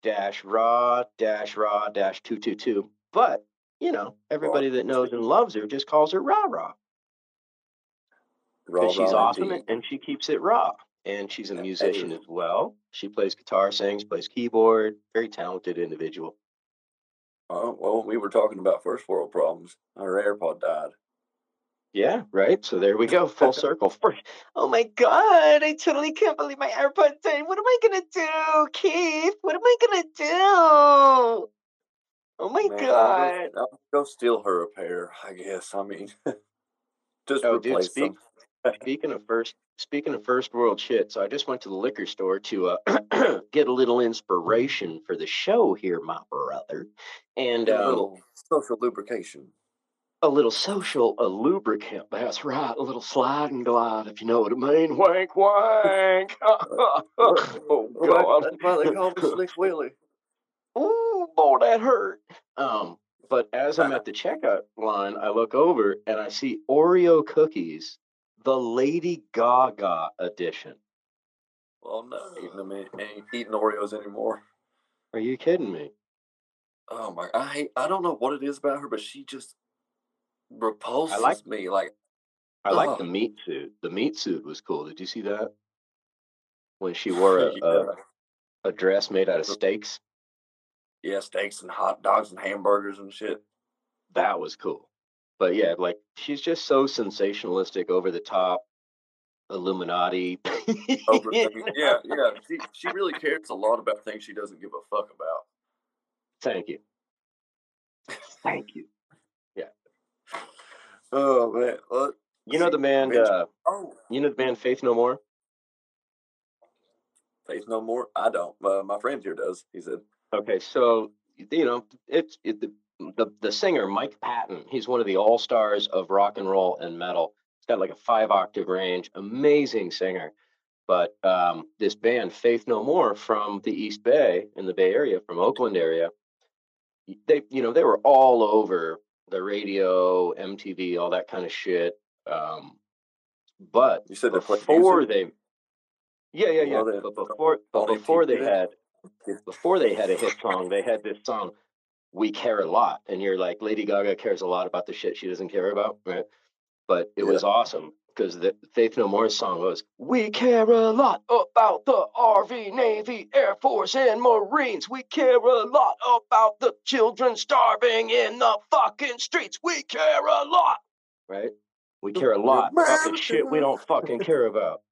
dash raw dash raw dash two two two. But you know, everybody that knows and loves her just calls her Rah Raw, because she's awesome indeed. and she keeps it raw. And she's a musician as well. She plays guitar, sings, mm-hmm. plays keyboard. Very talented individual. Oh, well, we were talking about first world problems. Our AirPod died. Yeah, right. So there we go, full circle. First, oh my god, I totally can't believe my AirPods died. What am I gonna do, Keith? What am I gonna do? Oh my Man, god. I'll go, I'll go steal her a pair, I guess. I mean, just Oh, dude, replace speak, them. Speaking of first, speaking of first world shit. So I just went to the liquor store to uh, get a little inspiration for the show here, my brother, and a um, little social lubrication. a little social, a lubricant. That's right, a little slide and glide, if you know what I mean. Wank, wank. oh god. That's why they call me Slick Willie. Ooh, boy, that hurt. Um, but as I'm at the checkout line, I look over and I see Oreo cookies, the Lady Gaga edition. Well, no, I'm not eating them. Ain't ain't eating Oreos anymore. Are you kidding me? Oh my! I hate. I don't know what it is about her, but she just repulses like- me. Like I like the meat suit. The meat suit was cool. Did you see that? When she wore a, a, a dress made out of uh-huh. steaks, yeah, steaks and hot dogs and hamburgers and shit. that was cool. But yeah, like she's just so sensationalistic, over the top, Illuminati. Over, yeah, yeah. She she really cares a lot about things she doesn't give a fuck about. Thank you. Thank you. Yeah. Oh man, what? You know the man. Uh, Oh, you know the band Faith No More. Faith No More. I don't. Uh, my friend here does. He said. Okay, so you know it's it, the, the singer Mike Patton. He's one of the all stars of rock and roll and metal. He's got like a five octave range. Amazing singer. But um, this band Faith No More from the East Bay in the Bay Area, from Oakland area, they you know they were all over the radio, MTV, all that kind of shit. Um, but You said before they, yeah, yeah, yeah. But before, but before they had before they had a hit song, they had this song, "We Care a Lot," and you're like, Lady Gaga cares a lot about the shit she doesn't care about, right? But it Yeah. was awesome because the Faith No More's song was, "We care a lot about the Army, Navy, Air Force, and Marines. We care a lot about the children starving in the fucking streets. We care a lot." Right? We care a lot about the shit we don't fucking care about.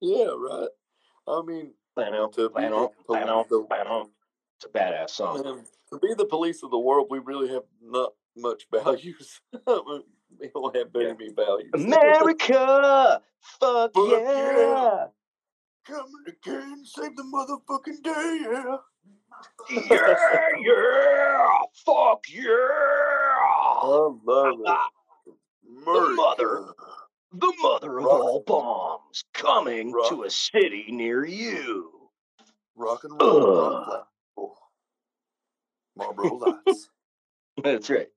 Yeah, right. I mean, Plano, to be plano, the- plano, the- plano. It's a badass song. To be the police of the world, we really have not much values. we don't have very many values. America, fuck Fuck yeah. yeah. Coming again, save the motherfucking day, yeah. Yeah, yeah, fuck yeah. I love it. America. mother. The mother of Rock. all bombs coming Rock. to a city near you. Rock and roll. Ugh. Rock flat. Marlboro Lights. That's right.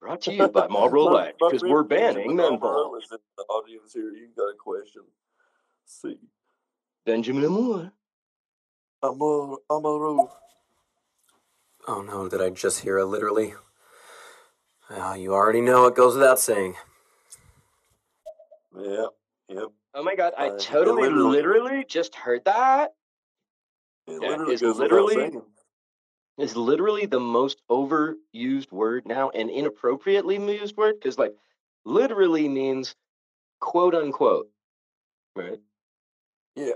Brought to you by Marlboro My- Light because we're Benjamin banning menthol. Marlboro in the audience here. You got a question? See, Benjamin Moore. I'm a, I'm a roll. Oh no, did I just hear a literally? Oh, you already know it goes without saying. Yeah, yep. Oh my god, I Uh, totally, literally- literally just heard that. It Yeah, literally it's goes literally- without saying. Is literally the most overused word now and inappropriately used word because, like, literally means quote unquote. Right? Yeah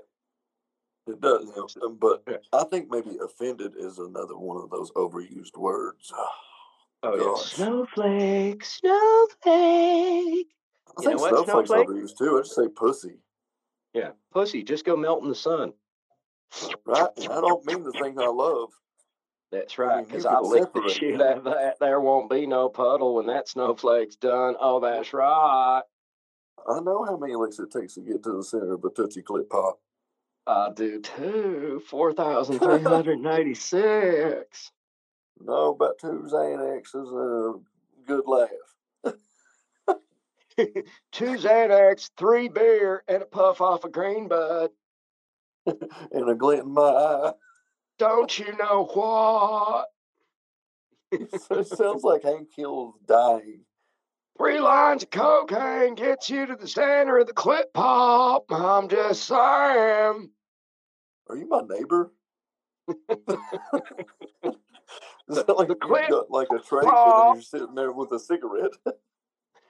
it does, you know, but I think maybe offended is another one of those overused words. Oh, yeah. Snowflake, snowflake. I You think know what, snowflake's snowflake? overused too. I just say pussy, Yeah. Pussy, just go melt in the sun. right? And I don't mean the thing I love. That's right, because I licked the shit out of that. There won't be no puddle when that snowflake's done. Oh, that's right. I know how many licks it takes to get to the center of a Tootsie Clip Pop. I do too. 4,396. No, about two Xanax is a uh, good laugh. Two Xanax, three beer, and a puff off a green bud. and a glint in my eye. Don't you know what? it sounds like Hank Hill's dying. Three lines of cocaine gets you to the center of the clip pop. I'm just saying. Are you my neighbor? Is that like the clip like a tray and you're sitting there with a cigarette?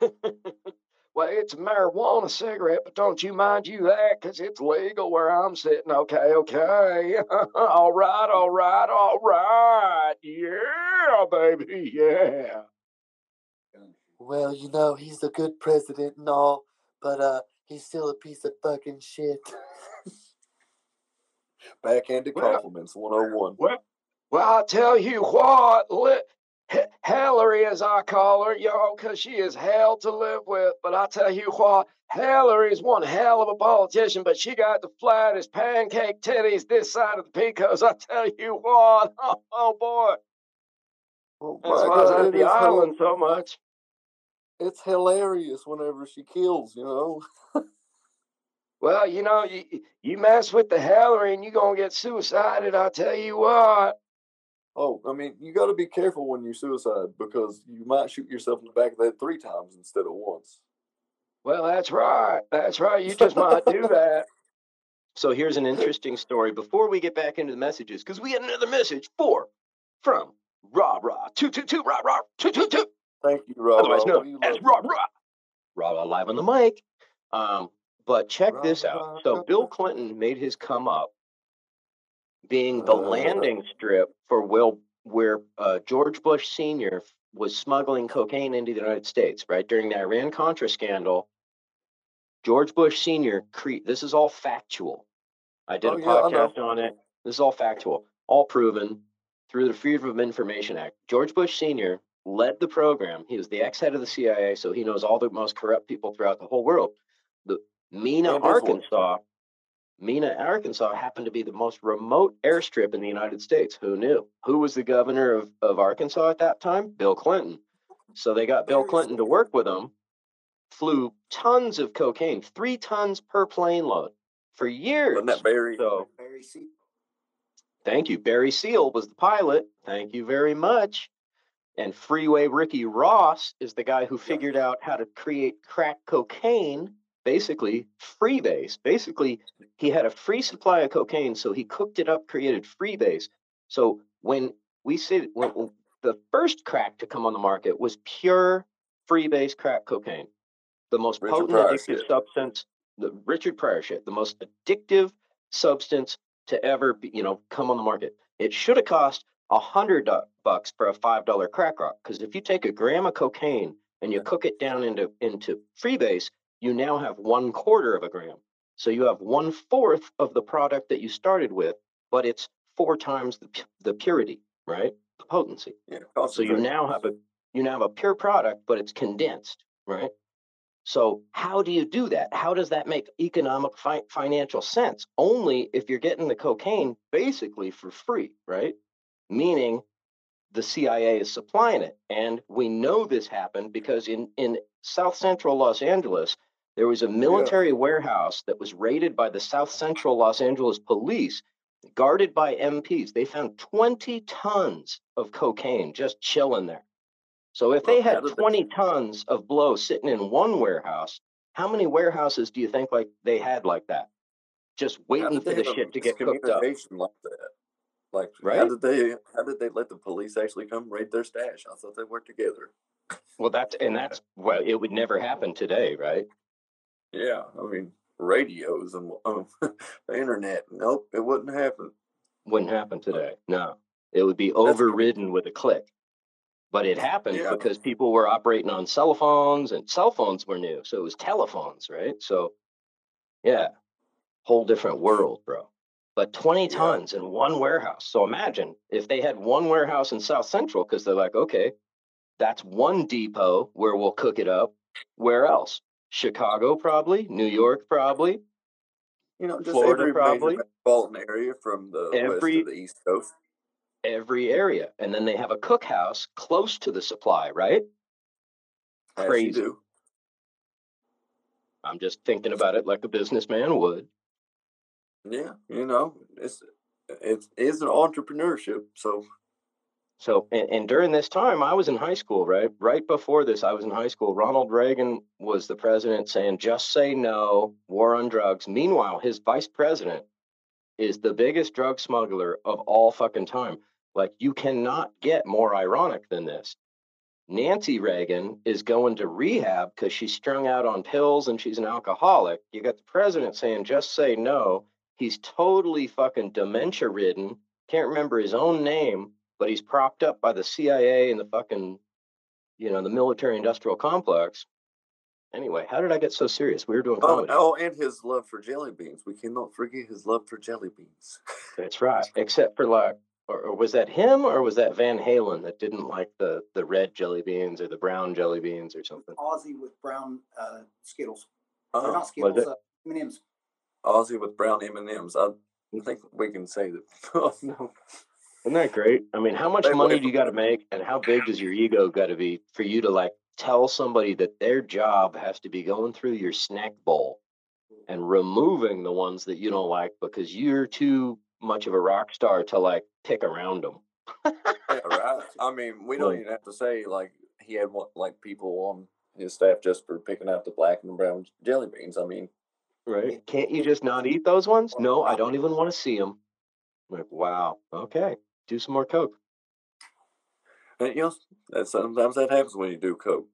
well, it's a marijuana cigarette, but don't you mind you that, 'cause it's legal where I'm sitting. Okay, okay. all right, all right, all right. Yeah, baby, yeah. Well, you know, he's a good president and all, but uh he's still a piece of fucking shit. Backhanded compliments, Well- compliments 101. Well, well, I tell you what, li- H- Hillary, as I call her, yo, 'cause she is hell to live with. But I tell you what, Hillary is one hell of a politician, but she got the flattest pancake titties this side of the Pecos. I tell you what, oh, oh boy, Oh, that's why I was at the island so much. It's hilarious whenever she kills, you know. Well, you know, you, you mess with the Hillary and you're going to get suicided, I tell you what. Oh, I mean, you got to be careful when you suicide because you might shoot yourself in the back of the head three times instead of once. Well, that's right. That's right. You just might do that. So here's an interesting story before we get back into the messages, because we had another message for from Rah Rah two two two Rah Rah two two two, Thank you, Rob. otherwise Rob. known as Rah me. Rah. Rah Rah live on the mic. Um, but check this out. Rah, So rah, Bill. Clinton made his come up being the Uh. landing strip for Will, where uh, George Bush Sr. was smuggling cocaine into the United States, right during the Iran Contra scandal. George Bush Sr. Cre- this is all factual. I did Oh, a yeah, podcast on it. This is all factual, all proven through the Freedom of Information Act. George Bush Sr. led the program. He was the ex-head of the CIA, so he knows all the most corrupt people throughout the whole world. The Mena. Arkansas. Mena, Arkansas happened to be the most remote airstrip in the United States. Who knew? Who was the governor of, of Arkansas at that time? Bill Clinton. So they got Bill Clinton to work with them, flew tons of cocaine, three tons per plane load for years. Wasn't that Barry? So Barry C. thank you. Barry Seal was the pilot. Thank you very much. And Freeway Ricky Ross is the guy who figured out how to create crack cocaine, basically freebase. Basically, he had a free supply of cocaine, so he cooked it up, created freebase. So when we say when, when the first crack to come on the market was pure freebase crack cocaine, the most Richard potent Pryor addictive shit. substance, the Richard Pryor shit, the most addictive substance to ever be, you know, come on the market. It should have cost a hundred bucks for a five dollar crack rock. Because if you take a gram of cocaine and you cook it down into into freebase, you now have one quarter of a gram. So you have one fourth of the product that you started with, but it's four times the, the purity, right? The potency. Yeah, So you now have a you now have a pure product, but it's condensed, right? So how do you do that? How does that make economic fi- financial sense? Only if you're getting the cocaine basically for free, right? Meaning the CIA is supplying it, and we know this happened because in in South Central Los Angeles there was a military warehouse that was raided by the South Central Los Angeles police guarded by MPs. They found 20 tons of cocaine just chilling there. So if they had did they- 20 tons of blow sitting in one warehouse, how many warehouses do you think like they had like that? Just waiting for the shit to get cooked up. like that? Like, right? how did they? How did they let the police actually come raid their stash? I thought they worked together. Well, that's and that's well, it would never happen today, right? Yeah, I mean, radios and um, the internet. Nope, it wouldn't happen. Wouldn't happen today. No, it would be overridden with a click. But it happened Yeah. because people were operating on cell phones, and cell phones were new, so it was telephones, right? So, yeah, whole different world, bro. But 20 Yeah. tons in one warehouse. So imagine if they had one warehouse in South Central, because they're like, okay, that's one depot where we'll cook it up. Where else? Chicago, probably. New York, probably. You know, just Florida, every probably. major area from the west to the east coast. Every area. And then they have a cookhouse close to the supply, right? As Crazy. I'm just thinking about it like a businessman would. Yeah, you know, it's it is an entrepreneurship. So So, and, and during this time, I was in high school, right? Right before this, I was in high school. Ronald Reagan was the president saying, just say no, war on drugs. Meanwhile, his vice president is the biggest drug smuggler of all fucking time. Like, you cannot get more ironic than this. Nancy Reagan is going to rehab because she's strung out on pills and she's an alcoholic. You got the president saying, just say no. He's totally fucking dementia ridden, can't remember his own name, but he's propped up by the CIA and the fucking, you know, the military industrial complex. Anyway, how did I get so serious? We were doing oh, comedy. oh, and his love for jelly beans. We cannot forget his love for jelly beans. That's right. Except for like, or, or was that him or was that Van Halen that didn't like the the red jelly beans or the brown jelly beans or something? Aussie with brown uh, Skittles. Or not Skittles, uh, M&M's. Aussie with brown M and M's. I think we can say that. Oh, no. Isn't that great? I mean, how much money do you got to make, and how big does your ego got to be for you to like tell somebody that their job has to be going through your snack bowl and removing the ones that you don't like because you're too much of a rock star to like pick around them? Yeah, right. I mean, we don't even have to say like he had one, like people on his staff just for picking out the black and brown jelly beans. I mean, Right? Can't you just not eat those ones? No, I don't even want to see them. Like, wow. Okay, do some more coke. and, you know, that sometimes that happens when you do coke.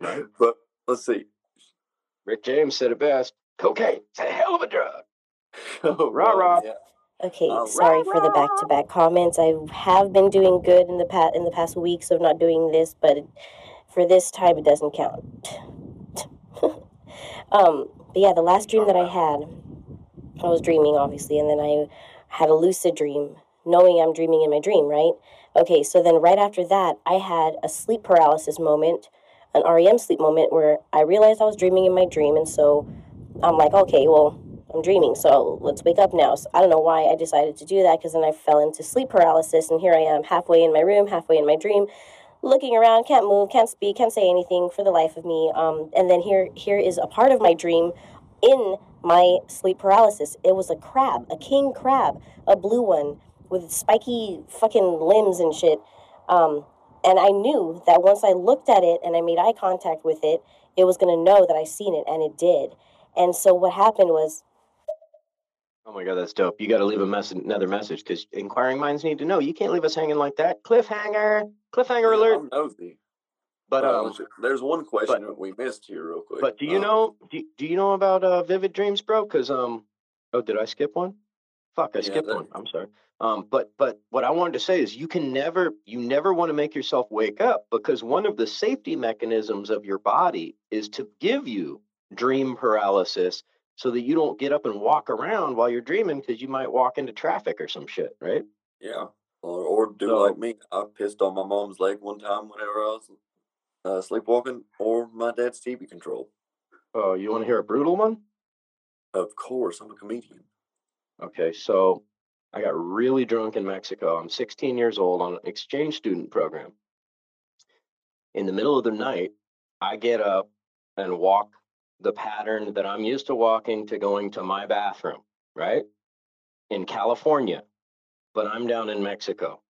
Right. But let's see. Rick James said it best. Cocaine, it's a hell of a drug. Oh, Rah, rah. Yeah. Okay, Uh, sorry for the back-to-back comments. I have been doing good in the past in the past weeks of not doing this, but for this time it doesn't count. um, but yeah, the last dream that I had, I was dreaming obviously, and then I had a lucid dream, knowing I'm dreaming in my dream, right? Okay, so then right after that, I had a sleep paralysis moment, an REM sleep moment where I realized I was dreaming in my dream, and so I'm like, okay, well, I'm dreaming, so let's wake up now. So I don't know why I decided to do that because then I fell into sleep paralysis, and here I am, halfway in my room, halfway in my dream, looking around, can't move, can't speak, can't say anything for the life of me. Um, and then here, here is a part of my dream in my sleep paralysis. It was a crab, a king crab, a blue one with spiky fucking limbs and shit. Um, and I knew that once I looked at it and I made eye contact with it, it was gonna know that I seen it, and it did. And so what happened was Oh my god, that's dope. You got to leave a message, another message, because inquiring minds need to know. You can't leave us hanging like that. Cliffhanger, cliffhanger Yeah, alert. I'm nosy. But um, there's one question that we missed here, real quick. but do you Um, know? Do, do you know about uh, vivid dreams, bro? Because um, oh, did I skip one? Fuck, I Yeah, skipped that- one. I'm sorry. Um, but but what I wanted to say is you can never you never want to make yourself wake up because one of the safety mechanisms of your body is to give you dream paralysis so that you don't get up and walk around while you're dreaming because you might walk into traffic or some shit, right? Yeah. Or, or do So- like me. I pissed on my mom's leg one time whenever I was uh, sleepwalking, or my dad's TV control. Oh, you want to hear a brutal one? Of course, I'm a comedian. Okay, so I got really drunk in Mexico. I'm 16 years old on an exchange student program. In the middle of the night, I get up and walk the pattern that I'm used to walking to going to my bathroom, right? In California, but I'm down in Mexico.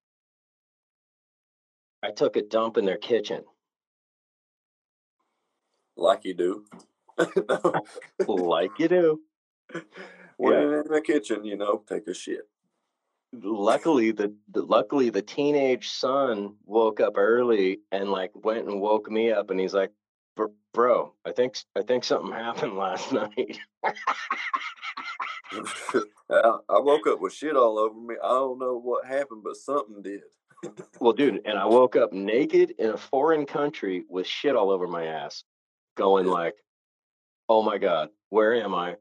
I took a dump in their kitchen. Like you do. like you do. When Yeah. in the kitchen, you know, take a shit. luckily the, the luckily the teenage son woke up early and like went and woke me up and he's like bro i think I think something happened last night I, I woke up with shit all over me. I don't know what happened, but something did. well dude and i woke up naked in a foreign country with shit all over my ass going like oh my god where am i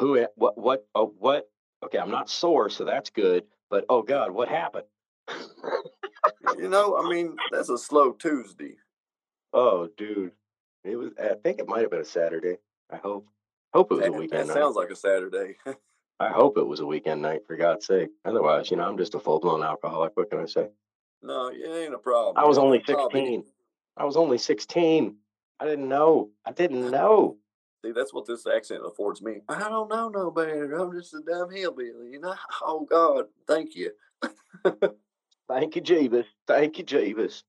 who what what oh what okay i'm not sore so that's good but oh god what happened You know, I mean, that's a slow Tuesday. oh dude it was i think it might have been a saturday i hope hope it was a weekend that night. sounds like a Saturday. I hope it was a weekend night for God's sake. Otherwise, you know, I'm just a full blown alcoholic. What can I say? no, it ain't a problem. I was only It's a hobby. 16. I was only 16. I didn't know. I didn't know. See, that's what this accent affords me. I don't know no better. I'm just a dumb hillbilly, you know. Oh God, thank you. Thank you, Jeebus. Thank you, Jeebus.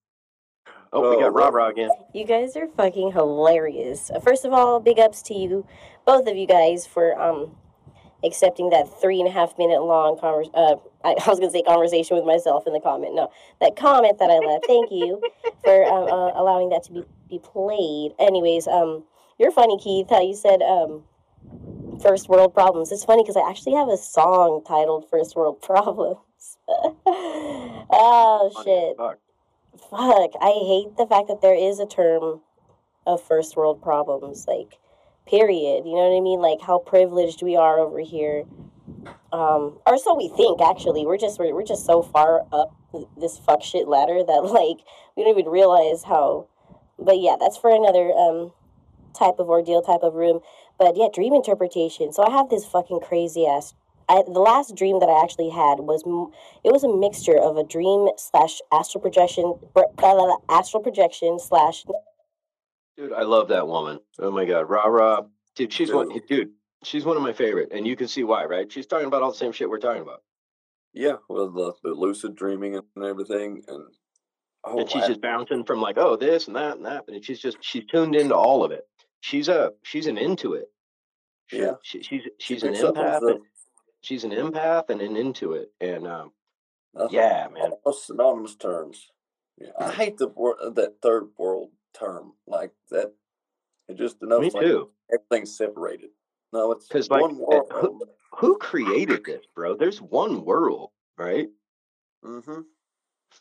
Oh, we Oh, got Rob again. You guys are fucking hilarious. First of all, big ups to you, both of you guys, for um accepting that three and a half minute long convers. Uh, I, I was gonna say conversation with myself in the comment. No, that comment that I left. Thank you for um, uh, allowing that to be be played. Anyways, um, you're funny, Keith. How you said um. First world problems. It's funny because I actually have a song titled "First World Problems." oh shit! fuck. fuck i hate the fact that there is a term of first world problems like period you know what i mean like how privileged we are over here um or so we think actually we're just we're, we're just so far up this fuck shit ladder that like we don't even realize how but yeah that's for another um type of ordeal type of room but yeah dream interpretation so i have this fucking crazy ass I, the last dream that I actually had was it was a mixture of a dream slash astral projection, blah, blah, blah, astral projection slash. Dude, I love that woman. Oh my God. Rah Rah. Dude, she's one, Dude. dude, she's one of my favorite. And you can see why, right? She's talking about all the same shit we're talking about. Yeah, well, the, the lucid dreaming and everything, and oh, and she's wow. just bouncing from like, oh, this and that and that. And she's just, she's tuned into all of it. She's a, she's an intuit. She, Yeah. She, she's, She she's an up on empath. And, she's an empath and an intuit. And, um, That's yeah, man. synonymous terms. Yeah, I hate the word that third world term like that. It just denotes Me like too. everything's separated. No, it's 'Cause, like, one uh, world. who- Who created this, bro? There's one world, right? Mm-hmm.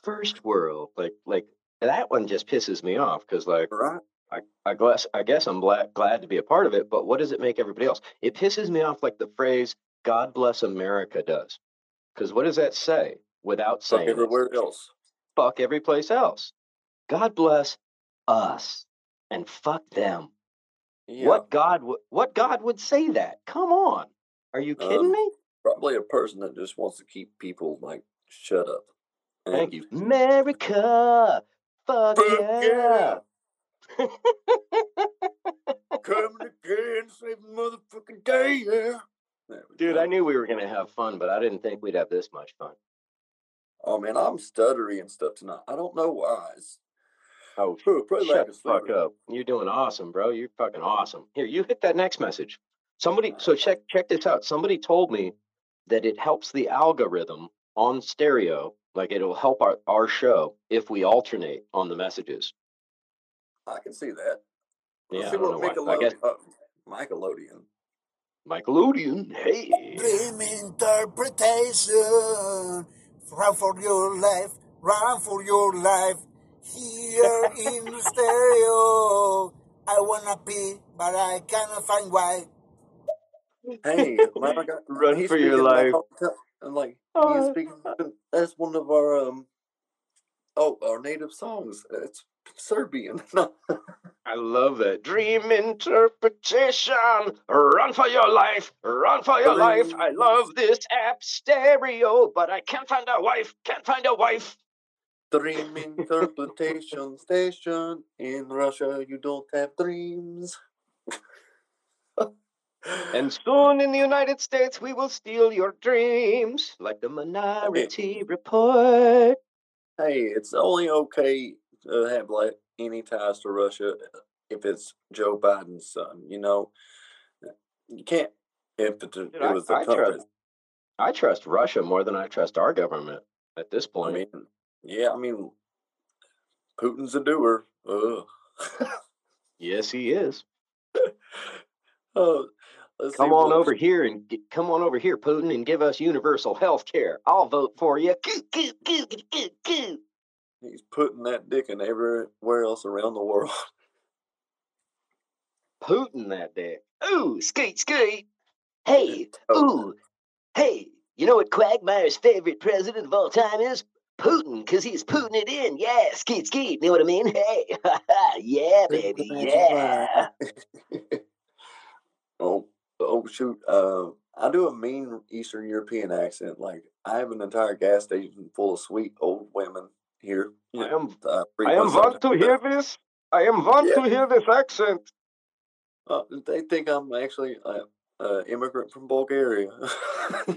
First world. Like, like that one just pisses me off because, like, Right. I, I guess I guess I'm glad glad to be a part of it, but what does it make everybody else? It pisses me off like the phrase "God bless America" does, because what does that say without Fuck saying it? everywhere else. Fuck every place else. God bless us and fuck them. Yeah. What God would what God would say that? Come on, are you kidding Um, me? Probably a person that just wants to keep people like shut up. Thank you, America. Fuck, Fuck yeah. Coming again, save the motherfucking day, yeah. Dude, go. I knew we were gonna have fun, but I didn't think we'd have this much fun. Oh man, I'm stuttery and stuff tonight. I don't know why. It's Oh, probably Shut lack the fuck up. You're doing awesome, bro. You're fucking awesome. Here, you hit that next message. Somebody so check check this out. Somebody told me that it helps the algorithm on stereo, like it'll help our, our show if we alternate on the messages. I can see that. Let's Yeah, see I don't what why. I guess Nickelode- uh, Nickelodeon. Nickelodeon. Hey. Dream interpretation. Run for your life. Run for your life. Here in the stereo. I wanna pee, but I cannot find why. Hey, man, I got, Run for your life. whole time, and like Oh, he's speaking. That's one of our um. Oh, our native songs. It's Serbian. I love that. Dream interpretation. Run for your life. Run for your life. I love this app stereo, but I can't find a wife. Can't find a wife. dream interpretation station in Russia. You don't have dreams. And soon in the United States, we will steal your dreams, like the Minority Report. Hey, it's only okay Uh, have like any ties to Russia uh, if it's Joe Biden's son. You know, uh, you can't. If it, it I- was the I trust- I trust Russia more than I trust our government at this point. I mean, yeah, I mean, Putin's a doer. Ugh. yes, he is. oh, let's Come on over here and get, come on over here, Putin, and give us universal health care. I'll vote for you. Coo, coo, coo. He's putting that dick in everywhere else around the world. Putin that dick. Ooh, skate, skate. Hey, Oh, ooh, hey. You know what Quagmire's favorite president of all time is? Putin, because he's putting it in. Yeah, skeet, skeet. You know what I mean? Hey, yeah, baby, yeah. oh, oh shoot. Uh, I do a mean Eastern European accent. Like I have an entire gas station full of sweet old women here. I am, Uh, I am want to hear this. I am want Yeah. to hear this accent. Uh, they think I'm actually an uh, immigrant from Bulgaria.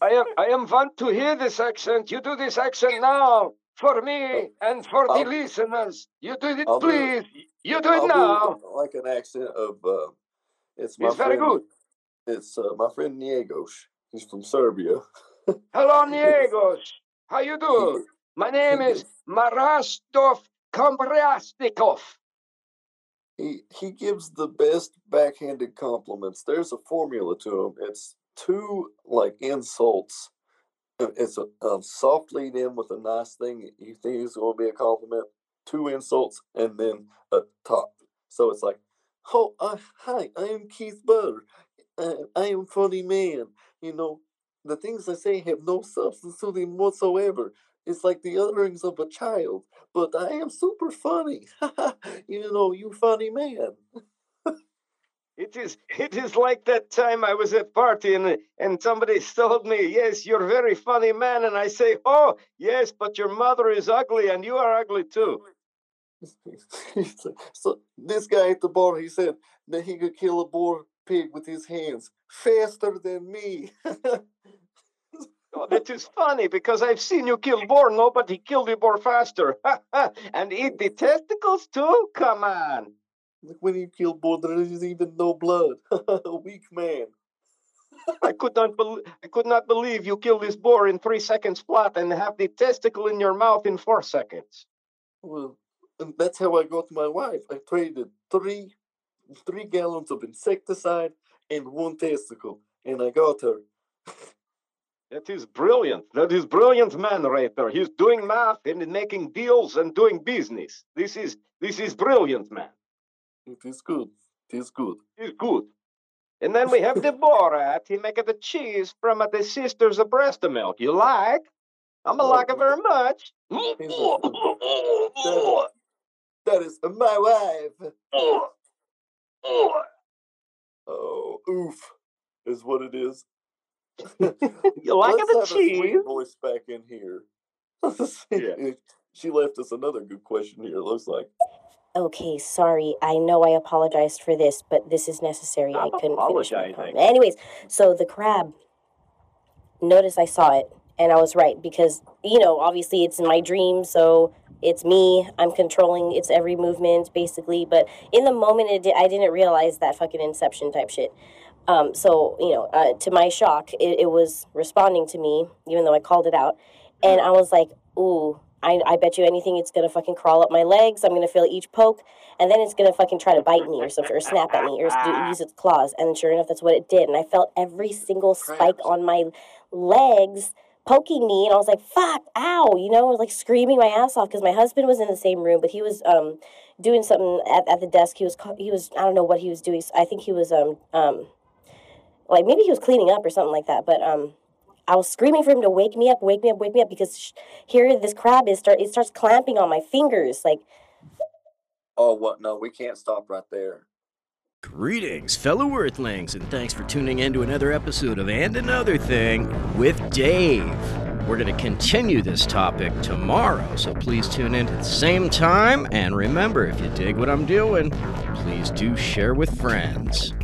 I am, I am want to hear this accent. You do this accent now for me and for the I'll- listeners. You do it, I'll do please. it. You do it I'll now. do like an accent of. Uh, it's my It's very friend, good. It's uh, my friend Niegos. He's from Serbia. Hello, Niegos. How you do? My name is Marastov Kombriasnikov. he he gives the best backhanded compliments. There's a formula to him. It's two like insults. Uh, It's a, a soft lead in with a nice thing you think is going to be a compliment. Two insults and then a top. So it's like, oh, uh, hi, I am Keith Butter. Uh, I am funny man. You know, the things I say have no substance to them whatsoever. It's like the utterings of a child, but I am super funny. you know, you funny man. It is it is like that time I was at party and and somebody told me, yes, you're a very funny man, and I say, oh yes, but your mother is ugly and you are ugly too. so this guy at the bar, he said that he could kill a boar pig with his hands faster than me. That is funny because I've seen you kill boar. Nobody killed the boar faster. and eat the testicles too. Come on. Like when you kill boar, there is even no blood. a weak man. I could not bel I could not believe you killed this boar in three seconds flat and have the testicle in your mouth in four seconds. Well, and that's how I got my wife. I traded three three gallons of insecticide and one testicle, and I got her. That is brilliant. That is brilliant man right there. He's doing math and making deals and doing business. This is this is brilliant, man. It is good. It is good. It's good. And then we have the Borat. He make the cheese from the sisters of breast milk. You like? I'm a Oh, like it very much. That is my wife. Oh, oof, is what it is. You like Let's the have a sweet cheese? voice back in here. Yeah. She left us another good question here. It looks like. Okay, sorry. I know I apologized for this, but this is necessary. I Stop couldn't finish my comment. Anyways, so the crab. Notice I saw it, and I was right because you know, obviously, it's in my dream, so it's me. I'm controlling its every movement, basically. But in the moment, it di- I didn't realize that fucking Inception type shit. Um, so you know, uh, to my shock, it, it was responding to me, even though I called it out, and I was like, "Ooh, I, I bet you anything it's gonna fucking crawl up my legs. I'm gonna feel each poke, and then it's gonna fucking try to bite me or something, or snap at me, or do, use its claws. And sure enough, that's what it did. And I felt every single spike on my legs poking me, and I was like, "Fuck, ow!" You know, I was like screaming my ass off because my husband was in the same room, but he was um doing something at, at the desk. He was he was I don't know what he was doing. I think he was um um like maybe he was cleaning up or something like that. But um, I was screaming for him to wake me up, wake me up, wake me up because sh- here this crab is start it starts clamping on my fingers like Oh, what? No, we can't stop right there. Greetings, fellow Earthlings, and thanks for tuning in to another episode of And Another Thing with Dave. We're going to continue this topic tomorrow, so please tune in at the same time. And remember, if you dig what I'm doing, please do share with friends.